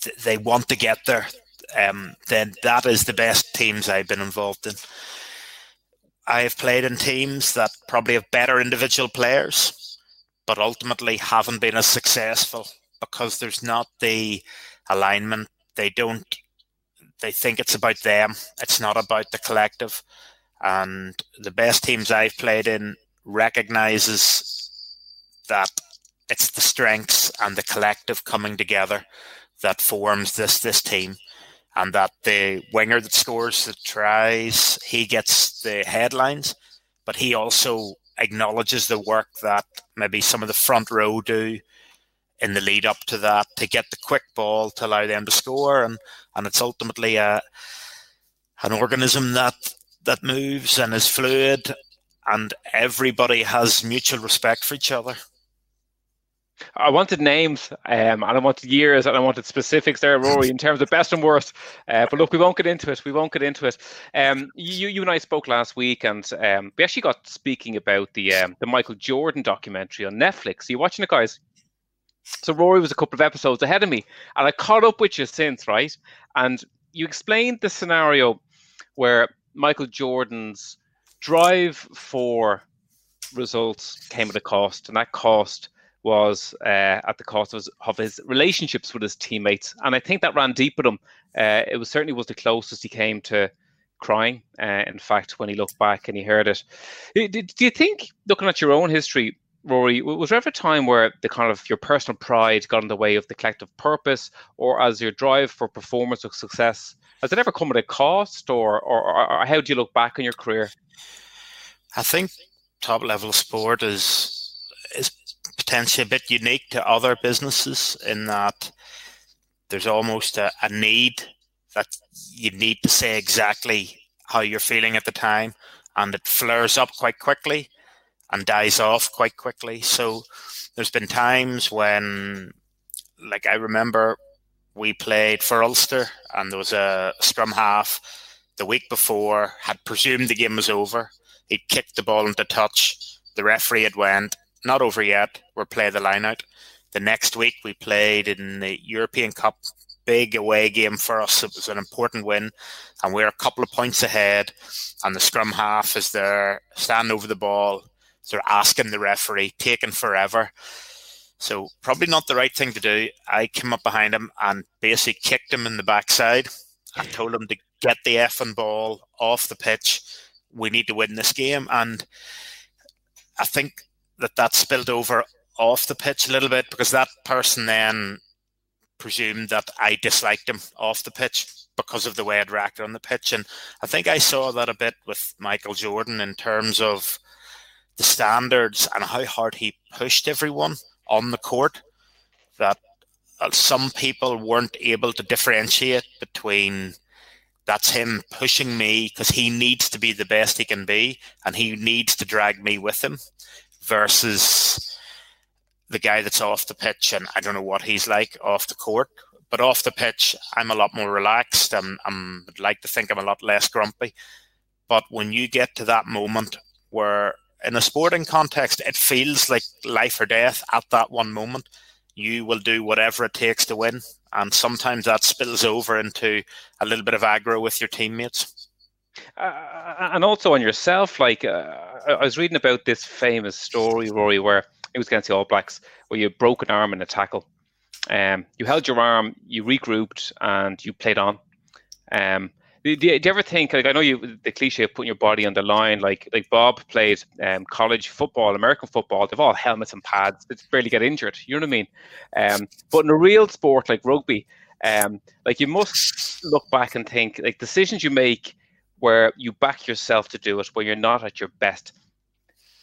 th- they want to get there, um, then that is the best teams I've been involved in. I have played in teams that probably have better individual players, but ultimately haven't been as successful because there's not the alignment. They don't. They think it's about them. It's not about the collective. And the best teams I've played in recognizes that it's the strengths and the collective coming together that forms this this team and that the winger that scores the tries he gets the headlines but he also acknowledges the work that maybe some of the front row do in the lead up to that to get the quick ball to allow them to score and and it's ultimately a an organism that that moves and is fluid and everybody has mutual respect for each other I wanted names, um, and I wanted years, and I wanted specifics there, Rory, in terms of best and worst. Uh, but look, we won't get into it. We won't get into it. Um, you, you and I spoke last week, and um, we actually got speaking about the um, the Michael Jordan documentary on Netflix. Are you watching it, guys? So Rory was a couple of episodes ahead of me, and I caught up with you since, right? And you explained the scenario where Michael Jordan's drive for results came at a cost, and that cost was uh, at the cost of his, of his, relationships with his teammates, and I think that ran deep with him. Uh, it was certainly was the closest he came to crying. Uh, in fact, when he looked back and he heard it, do, you think, looking at your own history, Rory, was there ever a time where the kind of your personal pride got in the way of the collective purpose, or as your drive for performance or success, has it ever come at a cost, or, or, or how do you look back on your career? I think top level sport is is potentially a bit unique to other businesses in that there's almost a, a need that you need to say exactly how you're feeling at the time, and it flares up quite quickly and dies off quite quickly. So there's been times when, like I remember, we played for Ulster, and there was a scrum half the week before had presumed the game was over. He'd kicked the ball into touch. The referee had went, not over yet. We're play the line out. The next week we played in the European Cup, big away game for us. It was an important win, and we're a couple of points ahead. And the scrum half is there, standing over the ball. They're asking the referee, taking forever. So probably not the right thing to do. I came up behind him and basically kicked him in the backside. I told him to get the effing ball off the pitch. We need to win this game. And I think that that spilled over off the pitch a little bit because that person then presumed that I disliked him off the pitch because of the way I'd reacted on the pitch. And I think I saw that a bit with Michael Jordan in terms of the standards and how hard he pushed everyone on the court. That uh, some people weren't able to differentiate between that's him pushing me because he needs to be the best he can be and he needs to drag me with him versus the guy that's off the pitch, and I don't know what he's like off the court. But off the pitch, I'm a lot more relaxed. I'm, I'm I'd like to think I'm a lot less grumpy. But when you get to that moment where, in a sporting context, it feels like life or death at that one moment, you will do whatever it takes to win. And sometimes that spills over into a little bit of aggro with your teammates. Uh, and also on yourself, like uh, I was reading about this famous story, Rory, where it was against the All Blacks, where you broke an arm in a tackle, Um, you held your arm, you regrouped, and you played on. Um, do, do, you ever think like I know you the cliche of putting your body on the line like like Bob played um, college football, American football. They've all helmets and pads. They barely get injured. You know what I mean? Um, but in a real sport like rugby, um, like you must look back and think like decisions you make where you back yourself to do it when you're not at your best.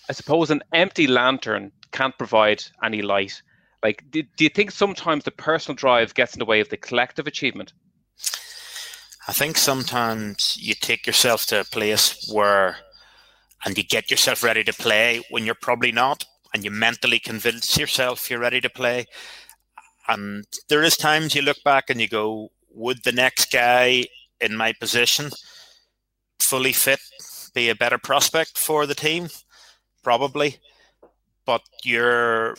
I suppose an empty lantern can't provide any light. Like, do, do you think sometimes the personal drive gets in the way of the collective achievement? I think sometimes you take yourself to a place where, and you get yourself ready to play when you're probably not, and you mentally convince yourself you're ready to play. And there is times you look back and you go, would the next guy in my position fully fit be a better prospect for the team? Probably. But you're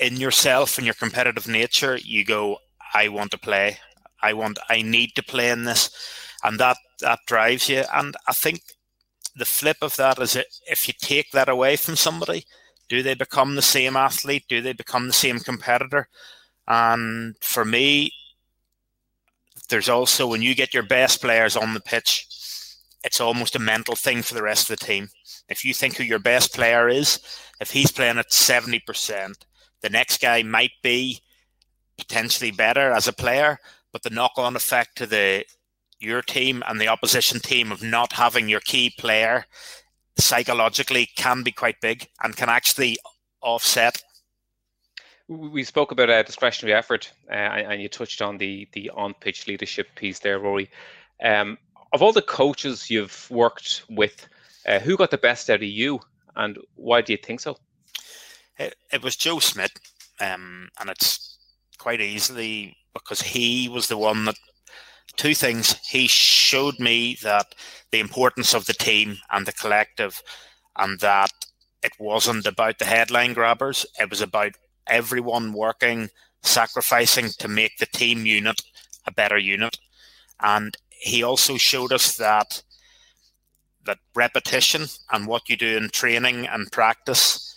in yourself and your competitive nature, you go, I want to play. I want I need to play in this. And that that drives you. And I think the flip of that is if you take that away from somebody, do they become the same athlete? Do they become the same competitor? And for me, there's also when you get your best players on the pitch, it's almost a mental thing for the rest of the team. If you think who your best player is, if he's playing at 70%, the next guy might be potentially better as a player, but the knock on effect to the your team and the opposition team of not having your key player psychologically can be quite big and can actually offset we spoke about a discretionary effort, uh, and you touched on the the on pitch leadership piece there, Rory. Um, of all the coaches you've worked with, uh, who got the best out of you, and why do you think so? It, it was Joe Schmidt, um, and it's quite easily because he was the one that two things. He showed me that the importance of the team and the collective, and that it wasn't about the headline grabbers. It was about everyone working, sacrificing to make the team unit a better unit. And he also showed us that that repetition and what you do in training and practice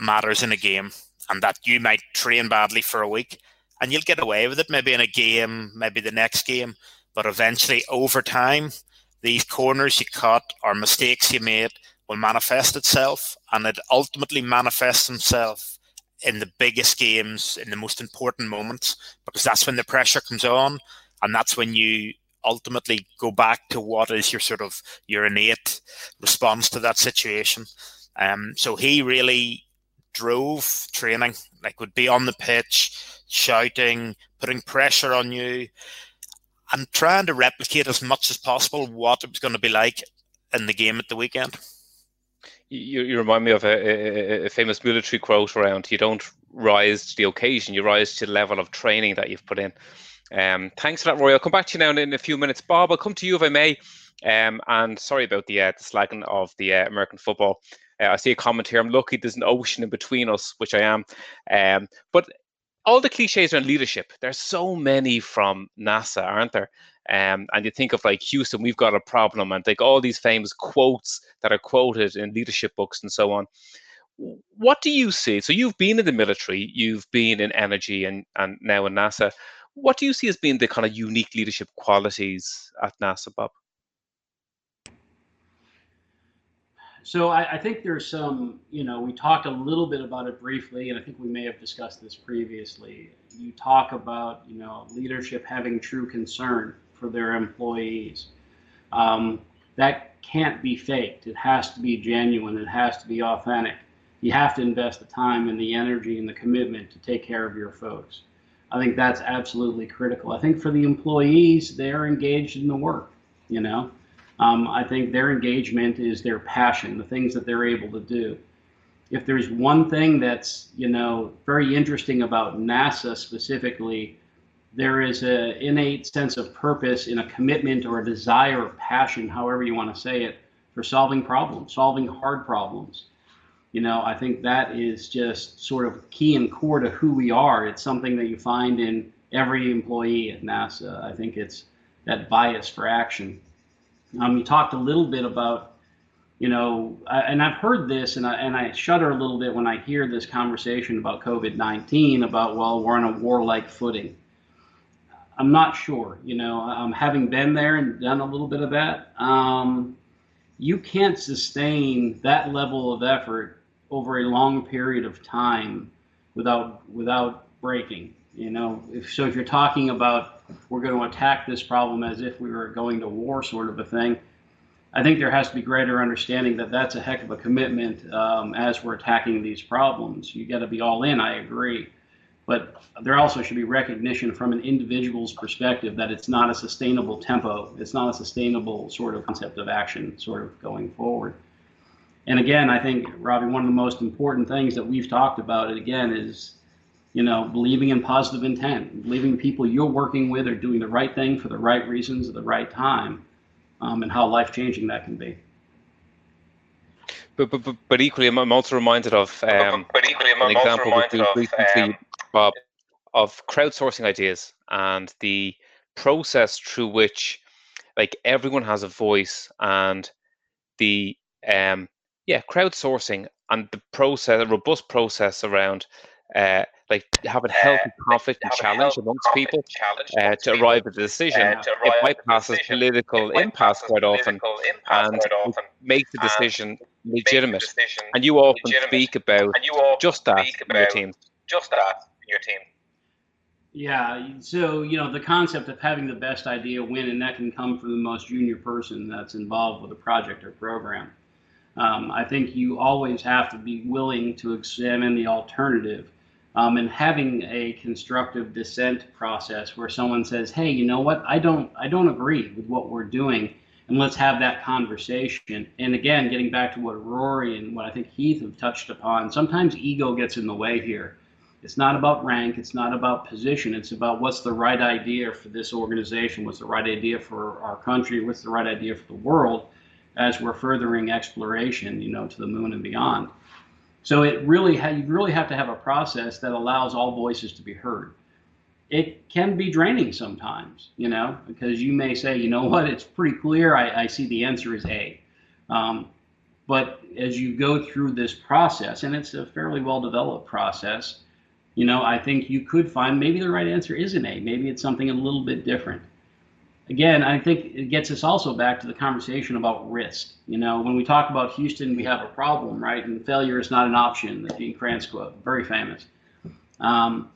matters in a game and that you might train badly for a week and you'll get away with it maybe in a game maybe the next game but eventually over time these corners you cut or mistakes you made will manifest itself and it ultimately manifests itself in the biggest games in the most important moments because that's when the pressure comes on and that's when you ultimately go back to what is your sort of your innate response to that situation. Um, so he really drove training, like would be on the pitch, shouting, putting pressure on you, and trying to replicate as much as possible what it was going to be like in the game at the weekend. You, you remind me of a, a, a famous military quote around you don't rise to the occasion, you rise to the level of training that you've put in. Um, thanks for that, Roy. I'll come back to you now in, a few minutes. Bob, I'll come to you if I may. Um, and sorry about the, uh, the slagging of the uh, American football. Uh, I see a comment here. I'm lucky there's an ocean in between us, which I am. Um, but all the cliches around leadership, there's so many from NASA, aren't there? Um, and you think of like Houston, we've got a problem, and like all these famous quotes that are quoted in leadership books and so on. What do you see? So you've been in the military, you've been in energy, and and now in NASA what do you see as being the kind of unique leadership qualities at NASA, Bob? So I, I, think there's some, you know, we talked a little bit about it briefly, and I think we may have discussed this previously. You talk about, you know, leadership having true concern for their employees. Um, that can't be faked. It has to be genuine. It has to be authentic. You have to invest the time and the energy and the commitment to take care of your folks. I think that's absolutely critical. I think for the employees, they're engaged in the work. You know, um, I think their engagement is their passion, the things that they're able to do. If there's one thing that's you know very interesting about NASA specifically, there is an innate sense of purpose in a commitment or a desire or passion, however you want to say it, for solving problems, solving hard problems. You know, I think that is just sort of key and core to who we are. It's something that you find in every employee at NASA. I think it's that bias for action. Um, you talked a little bit about you know, I, and I've heard this, and I and I shudder a little bit when I hear this conversation about COVID nineteen. About well, we're on a warlike footing. I'm not sure. You know, um, having been there and done a little bit of that, um, you can't sustain that level of effort over a long period of time without without breaking. You know, if so, if you're talking about we're going to attack this problem as if we were going to war, sort of a thing I think there has to be greater understanding that that's a heck of a commitment um, as we're attacking these problems. You got to be all in. I agree, but there also should be recognition from an individual's perspective that it's not a sustainable tempo. It's not a sustainable sort of concept of action, sort of going forward. And again, I think Robbie, one of the most important things that we've talked about, it again, is you know believing in positive intent, believing people you're working with are doing the right thing for the right reasons at the right time um, and how life changing that can be. But, but, but equally, I'm also reminded of um, but equally, I'm an also example we reminded of, recently, um, Bob, of crowdsourcing ideas and the process through which, like, everyone has a voice and the um, yeah crowdsourcing and the process, a robust process around uh, like having healthy conflict and challenge amongst people challenge uh, to people, arrive at a decision. uh, to it arrive at a bypasses decision. political It impasse quite often and quite often, makes the decision make the legitimate. decision And you often legitimate. speak about and you all just that in your team. just that in your team. Yeah, so you know the concept of having the best idea win, and that can come from the most junior person that's involved with a project or program. Um, I think you always have to be willing to examine the alternative, um, and having a constructive dissent process where someone says, "Hey, you know what? I don't, I don't agree with what we're doing, and let's have that conversation." And again, getting back to what Rory and what I think Heath have touched upon, sometimes ego gets in the way here. It's not about rank. It's not about position. It's about what's the right idea for this organization. What's the right idea for our country? What's the right idea for the world as we're furthering exploration, you know, to the moon and beyond. So it really ha- you really have to have a process that allows all voices to be heard. It can be draining sometimes, you know, because you may say, you know what, it's pretty clear. I, I see the answer is A. Um, but as you go through this process, and it's a fairly well developed process, you know, I think you could find maybe the right answer is an A. Maybe it's something a little bit different. Again, I think it gets us also back to the conversation about risk. You know, when we talk about Houston, we have a problem, right? And failure is not an option. The Gene Kranz quote, very famous. Um,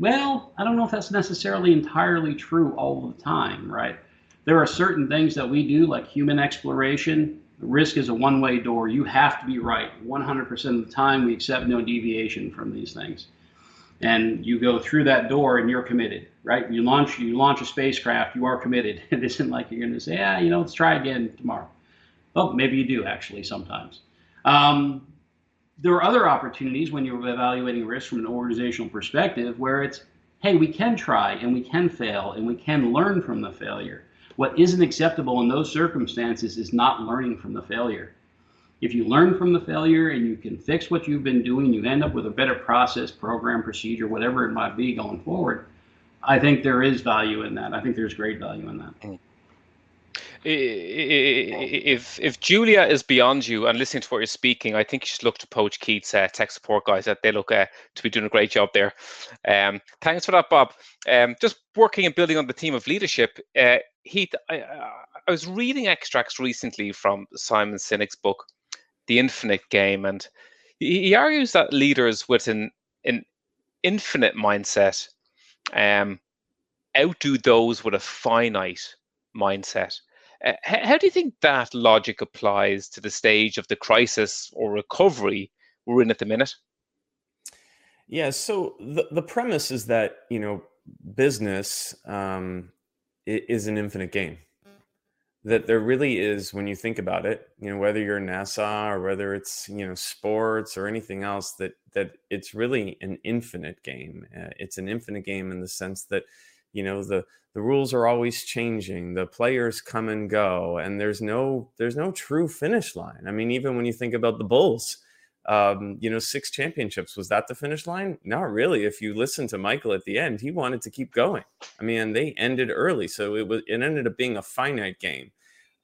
well, I don't know if that's necessarily entirely true all the time, right? There are certain things that we do, like human exploration. Risk is a one way door. You have to be right 100% of the time. We accept no deviation from these things and you go through that door and you're committed right? You launch you launch a spacecraft you are committed. It isn't like you're going to say yeah you know let's try again tomorrow. Well maybe you do actually sometimes. Um, there are other opportunities when you're evaluating risk from an organizational perspective where it's hey we can try and we can fail and we can learn from the failure. What isn't acceptable in those circumstances is not learning from the failure if you learn from the failure and you can fix what you've been doing, you end up with a better process, program, procedure, whatever it might be going forward. I think there is value in that. I think there's great value in that. If if Julia is beyond you and listening to what you're speaking, I think you should look to Poach Keith's uh, tech support guys. That they look uh, to be doing a great job there. Um, thanks for that, Bob. Um, just working and building on the theme of leadership. Uh, Heath, I, I was reading extracts recently from Simon Sinek's book, The Infinite Game, and he, argues that leaders with an an infinite mindset um, outdo those with a finite mindset. Uh, how do you think that logic applies to the stage of the crisis or recovery we're in at the minute? Yeah. So the, the premise is that, you know, business um, is an infinite game. That there really is, when you think about it, you know, whether you're NASA or whether it's, you know, sports or anything else, that that it's really an infinite game. Uh, it's an infinite game in the sense that, you know, the the rules are always changing. The players come and go, and there's no there's no true finish line. I mean, even when you think about the Bulls, um, you know, six championships. Was that the finish line? Not really. If you listen to Michael at the end, he wanted to keep going. I mean, they ended early, so it was it ended up being a finite game.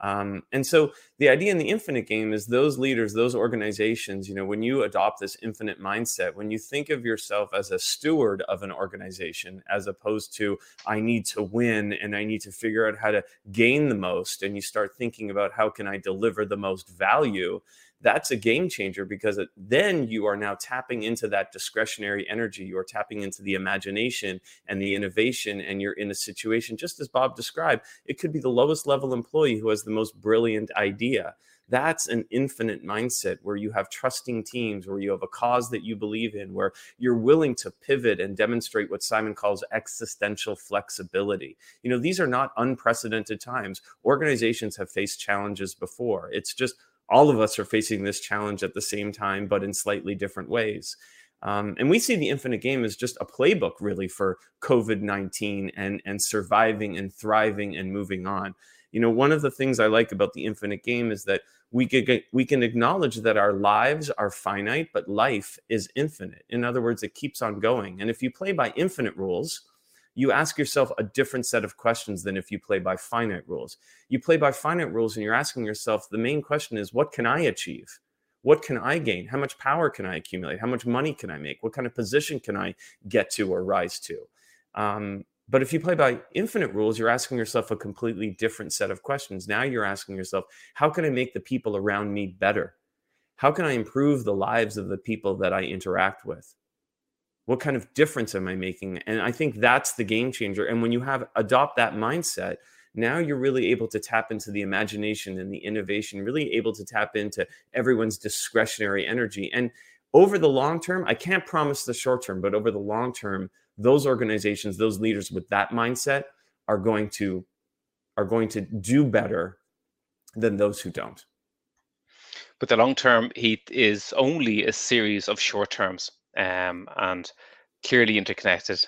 Um, and so the idea in the infinite game is those leaders, those organizations, you know, when you adopt this infinite mindset, when you think of yourself as a steward of an organization, as opposed to, I need to win and I need to figure out how to gain the most, and you start thinking about how can I deliver the most value, that's a game changer because then you are now tapping into that discretionary energy. You are tapping into the imagination and the innovation, and you're in a situation, just as Bob described, it could be the lowest level employee who has the most brilliant idea. That's an infinite mindset where you have trusting teams, where you have a cause that you believe in, where you're willing to pivot and demonstrate what Simon calls existential flexibility. You know, these are not unprecedented times. Organizations have faced challenges before. It's just all of us are facing this challenge at the same time, but in slightly different ways. Um, and we see the infinite game as just a playbook, really, for COVID 19 and, and surviving and thriving and moving on. You know, one of the things I like about the infinite game is that we can, we can acknowledge that our lives are finite, but life is infinite. In other words, it keeps on going. And if you play by infinite rules, you ask yourself a different set of questions than if you play by finite rules. You play by finite rules and you're asking yourself the main question is what can I achieve? What can I gain? How much power can I accumulate? How much money can I make? What kind of position can I get to or rise to? Um, but if you play by infinite rules, you're asking yourself a completely different set of questions. Now you're asking yourself, how can I make the people around me better? How can I improve the lives of the people that I interact with? What kind of difference am i making? And i think that's the game changer. And when you have adopt that mindset now you're really able to tap into the imagination and the innovation really able to tap into everyone's discretionary energy. And over the long term i can't promise the short term but over the long term those organizations those leaders with that mindset are going to are going to do better than those who don't. But the long term Heath is only a series of short terms um, and clearly interconnected.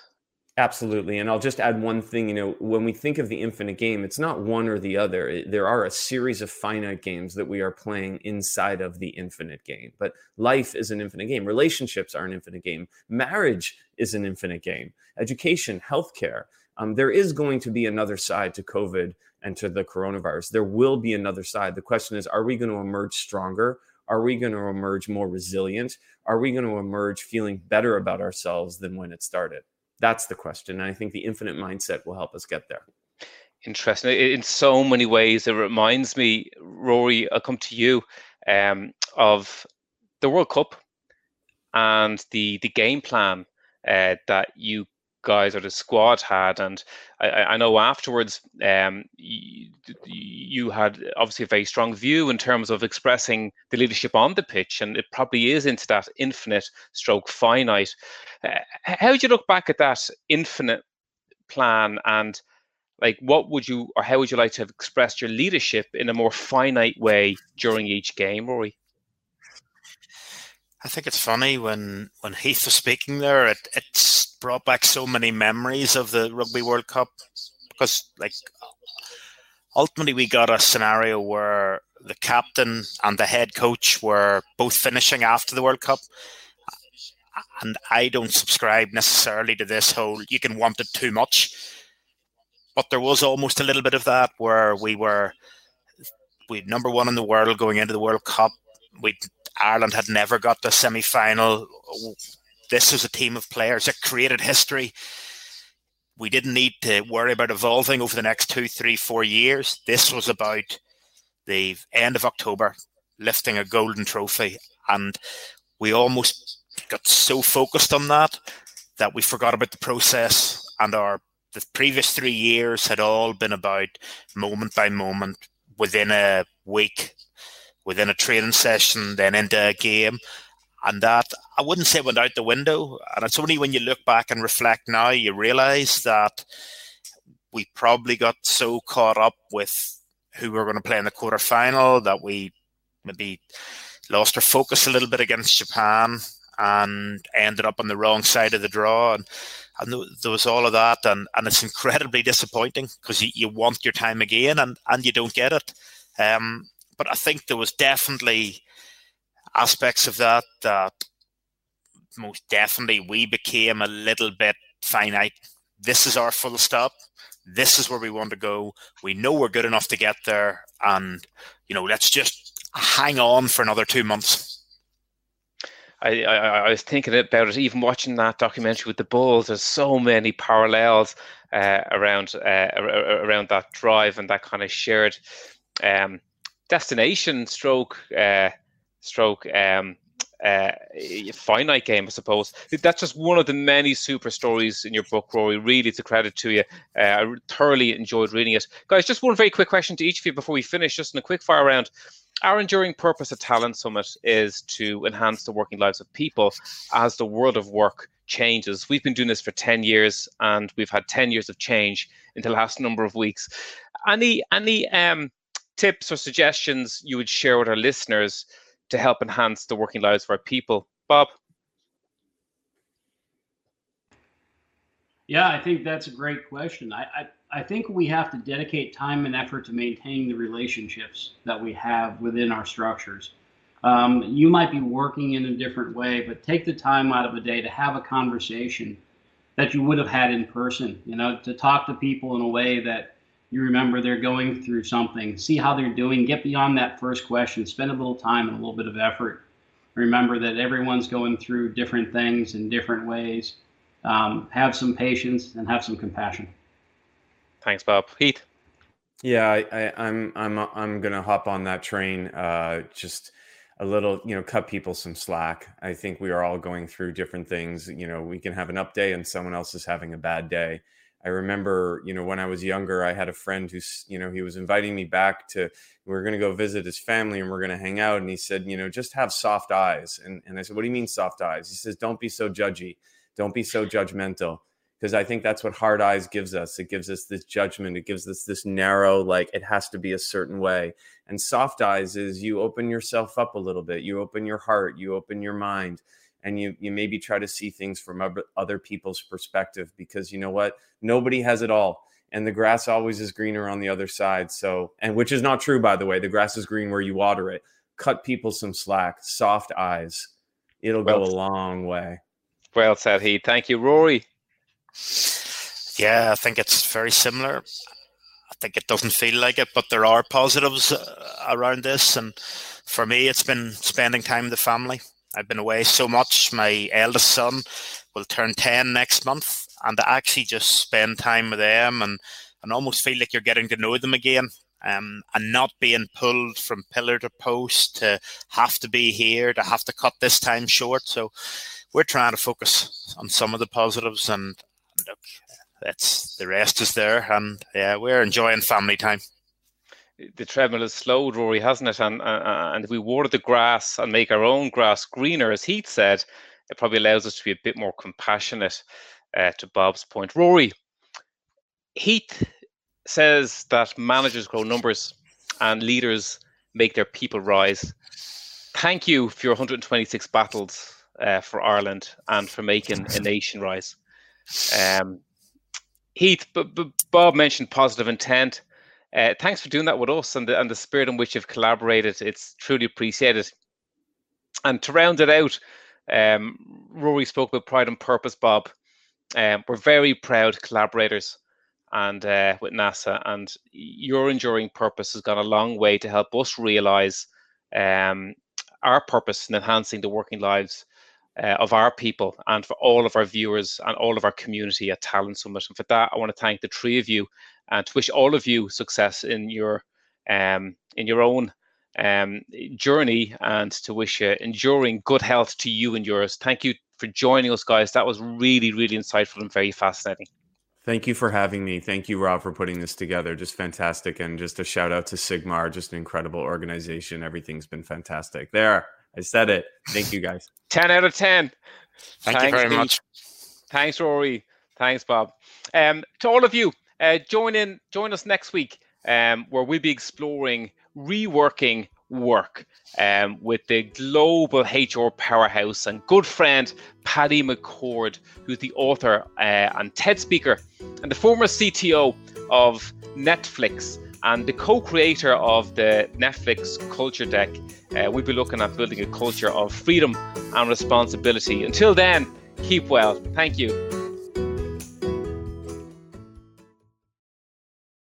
Absolutely. And I'll just add one thing. You know, when we think of the infinite game, it's not one or the other. There are a series of finite games that we are playing inside of the infinite game. But life is an infinite game. Relationships are an infinite game. Marriage is an infinite game. Education, healthcare. Um, there is going to be another side to COVID and to the coronavirus. There will be another side. The question is, are we going to emerge stronger are we going to emerge more resilient? Are we going to emerge feeling better about ourselves than when it started? That's the question. And I think the infinite mindset will help us get there. Interesting. In so many ways, it reminds me, Rory, I'll come to you, um, of the World Cup and the the game plan uh, that you guys or the squad had. And I, I know afterwards um, you, you, had obviously a very strong view in terms of expressing the leadership on the pitch, and it probably is into that infinite stroke finite. Uh, how do you look back at that infinite plan and like what would you or how would you like to have expressed your leadership in a more finite way during each game, Rory? I think it's funny when when Heath was speaking there, it, it's brought back so many memories of the Rugby World Cup because, like, ultimately we got a scenario where the captain and the head coach were both finishing after the World Cup. And I don't subscribe necessarily to this whole you can want it too much. But there was almost a little bit of that where we were we number one in the world going into the World Cup. We Ireland had never got the semi final. This was a team of players that created history. We didn't need to worry about evolving over the next two, three, four years. This was about the end of October, lifting a golden trophy. And we almost got so focused on that that we forgot about the process and our the previous three years had all been about moment by moment within a week within a training session, then into a game. And that I wouldn't say went out the window. And it's only when you look back and reflect now, you realize that we probably got so caught up with who we were going to play in the quarter final that we maybe lost our focus a little bit against Japan and ended up on the wrong side of the draw. And, and there was all of that. And, and it's incredibly disappointing because you, you want your time again and, and you don't get it. Um, but I think there was definitely aspects of that that most definitely we became a little bit finite. This is our full stop. This is where we want to go. We know we're good enough to get there, and you know, let's just hang on for another two months. I, I, I, was thinking about it, even watching that documentary with the Bulls. There's so many parallels uh, around uh, around that drive and that kind of shared um, destination stroke uh, stroke um, uh, finite game, I suppose. That's just one of the many super stories in your book, Rory. Really, it's a credit to you. Uh, I thoroughly enjoyed reading it, guys. Just one very quick question to each of you before we finish, just in a quick fire round. Our enduring purpose at Talent Summit is to enhance the working lives of people as the world of work changes. We've been doing this for 10 years and we've had 10 years of change in the last number of weeks. Any any um, tips or suggestions you would share with our listeners to help enhance the working lives of our people? Bob? Yeah, I think that's a great question. I, I, I think we have to dedicate time and effort to maintaining the relationships that we have within our structures. Um, you might be working in a different way, but take the time out of a day to have a conversation that you would have had in person, you know, to talk to people in a way that you remember they're going through something, see how they're doing, get beyond that first question, spend a little time and a little bit of effort. Remember that everyone's going through different things in different ways. Um, have some patience and have some compassion. Thanks, Bob. Heath. Yeah, I, I, I'm I'm I'm gonna hop on that train. Uh, just a little, you know, cut people some slack. I think we are all going through different things. You know, we can have an up day and someone else is having a bad day. I remember, you know, when I was younger, I had a friend who's, you know, he was inviting me back to, we are going to go visit his family and we're going to hang out. And he said, you know, just have soft eyes. And, and I said, what do you mean soft eyes? He says, don't be so judgy. Don't be so judgmental. Because I think that's what hard eyes gives us. It gives us this judgment. It gives us this narrow, like it has to be a certain way. And soft eyes is you open yourself up a little bit. You open your heart. You open your mind and you you maybe try to see things from other people's perspective because you know what? Nobody has it all and the grass always is greener on the other side. So and which is not true by the way. The grass is green where you water it. Cut people some slack. Soft eyes. It'll well, go a long way. Well said he thank you rory. Yeah i think it's very similar. I think it doesn't feel like it but there are positives uh, around this and for me it's been spending time with the family I've been away so much. My eldest son will turn 10 next month, and to actually just spend time with them and, and almost feel like you're getting to know them again. Um, and not being pulled from pillar to post to have to be here, to have to cut this time short. So we're trying to focus on some of the positives, and look, that's the rest is there. And yeah, we're enjoying family time the treadmill has slowed, Rory, hasn't it? And, and if we water the grass and make our own grass greener, as Heath said, it probably allows us to be a bit more compassionate. Uh, to Bob's point, Rory, Heath says that managers grow numbers and leaders make their people rise. Thank you for your 126 battles uh, for Ireland and for making a nation rise. Um, Heath, b- b- Bob mentioned positive intent. Uh, thanks for doing that with us and the, and the spirit in which you've collaborated. It's truly appreciated. And to round it out, um, Rory spoke with pride and purpose, Bob. Um, we're very proud collaborators and uh, with NASA, and your enduring purpose has gone a long way to help us realize um, our purpose in enhancing the working lives uh, of our people and for all of our viewers and all of our community at Talent Summit. And for that, I want to thank the three of you and to wish all of you success in your um, in your own um, journey and to wish you enduring good health to you and yours. Thank you for joining us, guys. That was really, really insightful and very fascinating. Thank you for having me. Thank you, Rob, for putting this together. Just fantastic. And just a shout out to Sigmar, just an incredible organization. Everything's been fantastic. There, I said it. Thank you, guys. 10 out of 10. Thank Thanks, you very much. Thanks, Rory. Thanks, Bob. Um, to all of you, uh, join in, join us next week, um, where we'll be exploring reworking work um, with the global HR powerhouse and good friend Patty McCord, who's the author uh, and TED speaker and the former CTO of Netflix and the co-creator of the Netflix Culture Deck. Uh, we'll be looking at building a culture of freedom and responsibility. Until then, keep well. Thank you.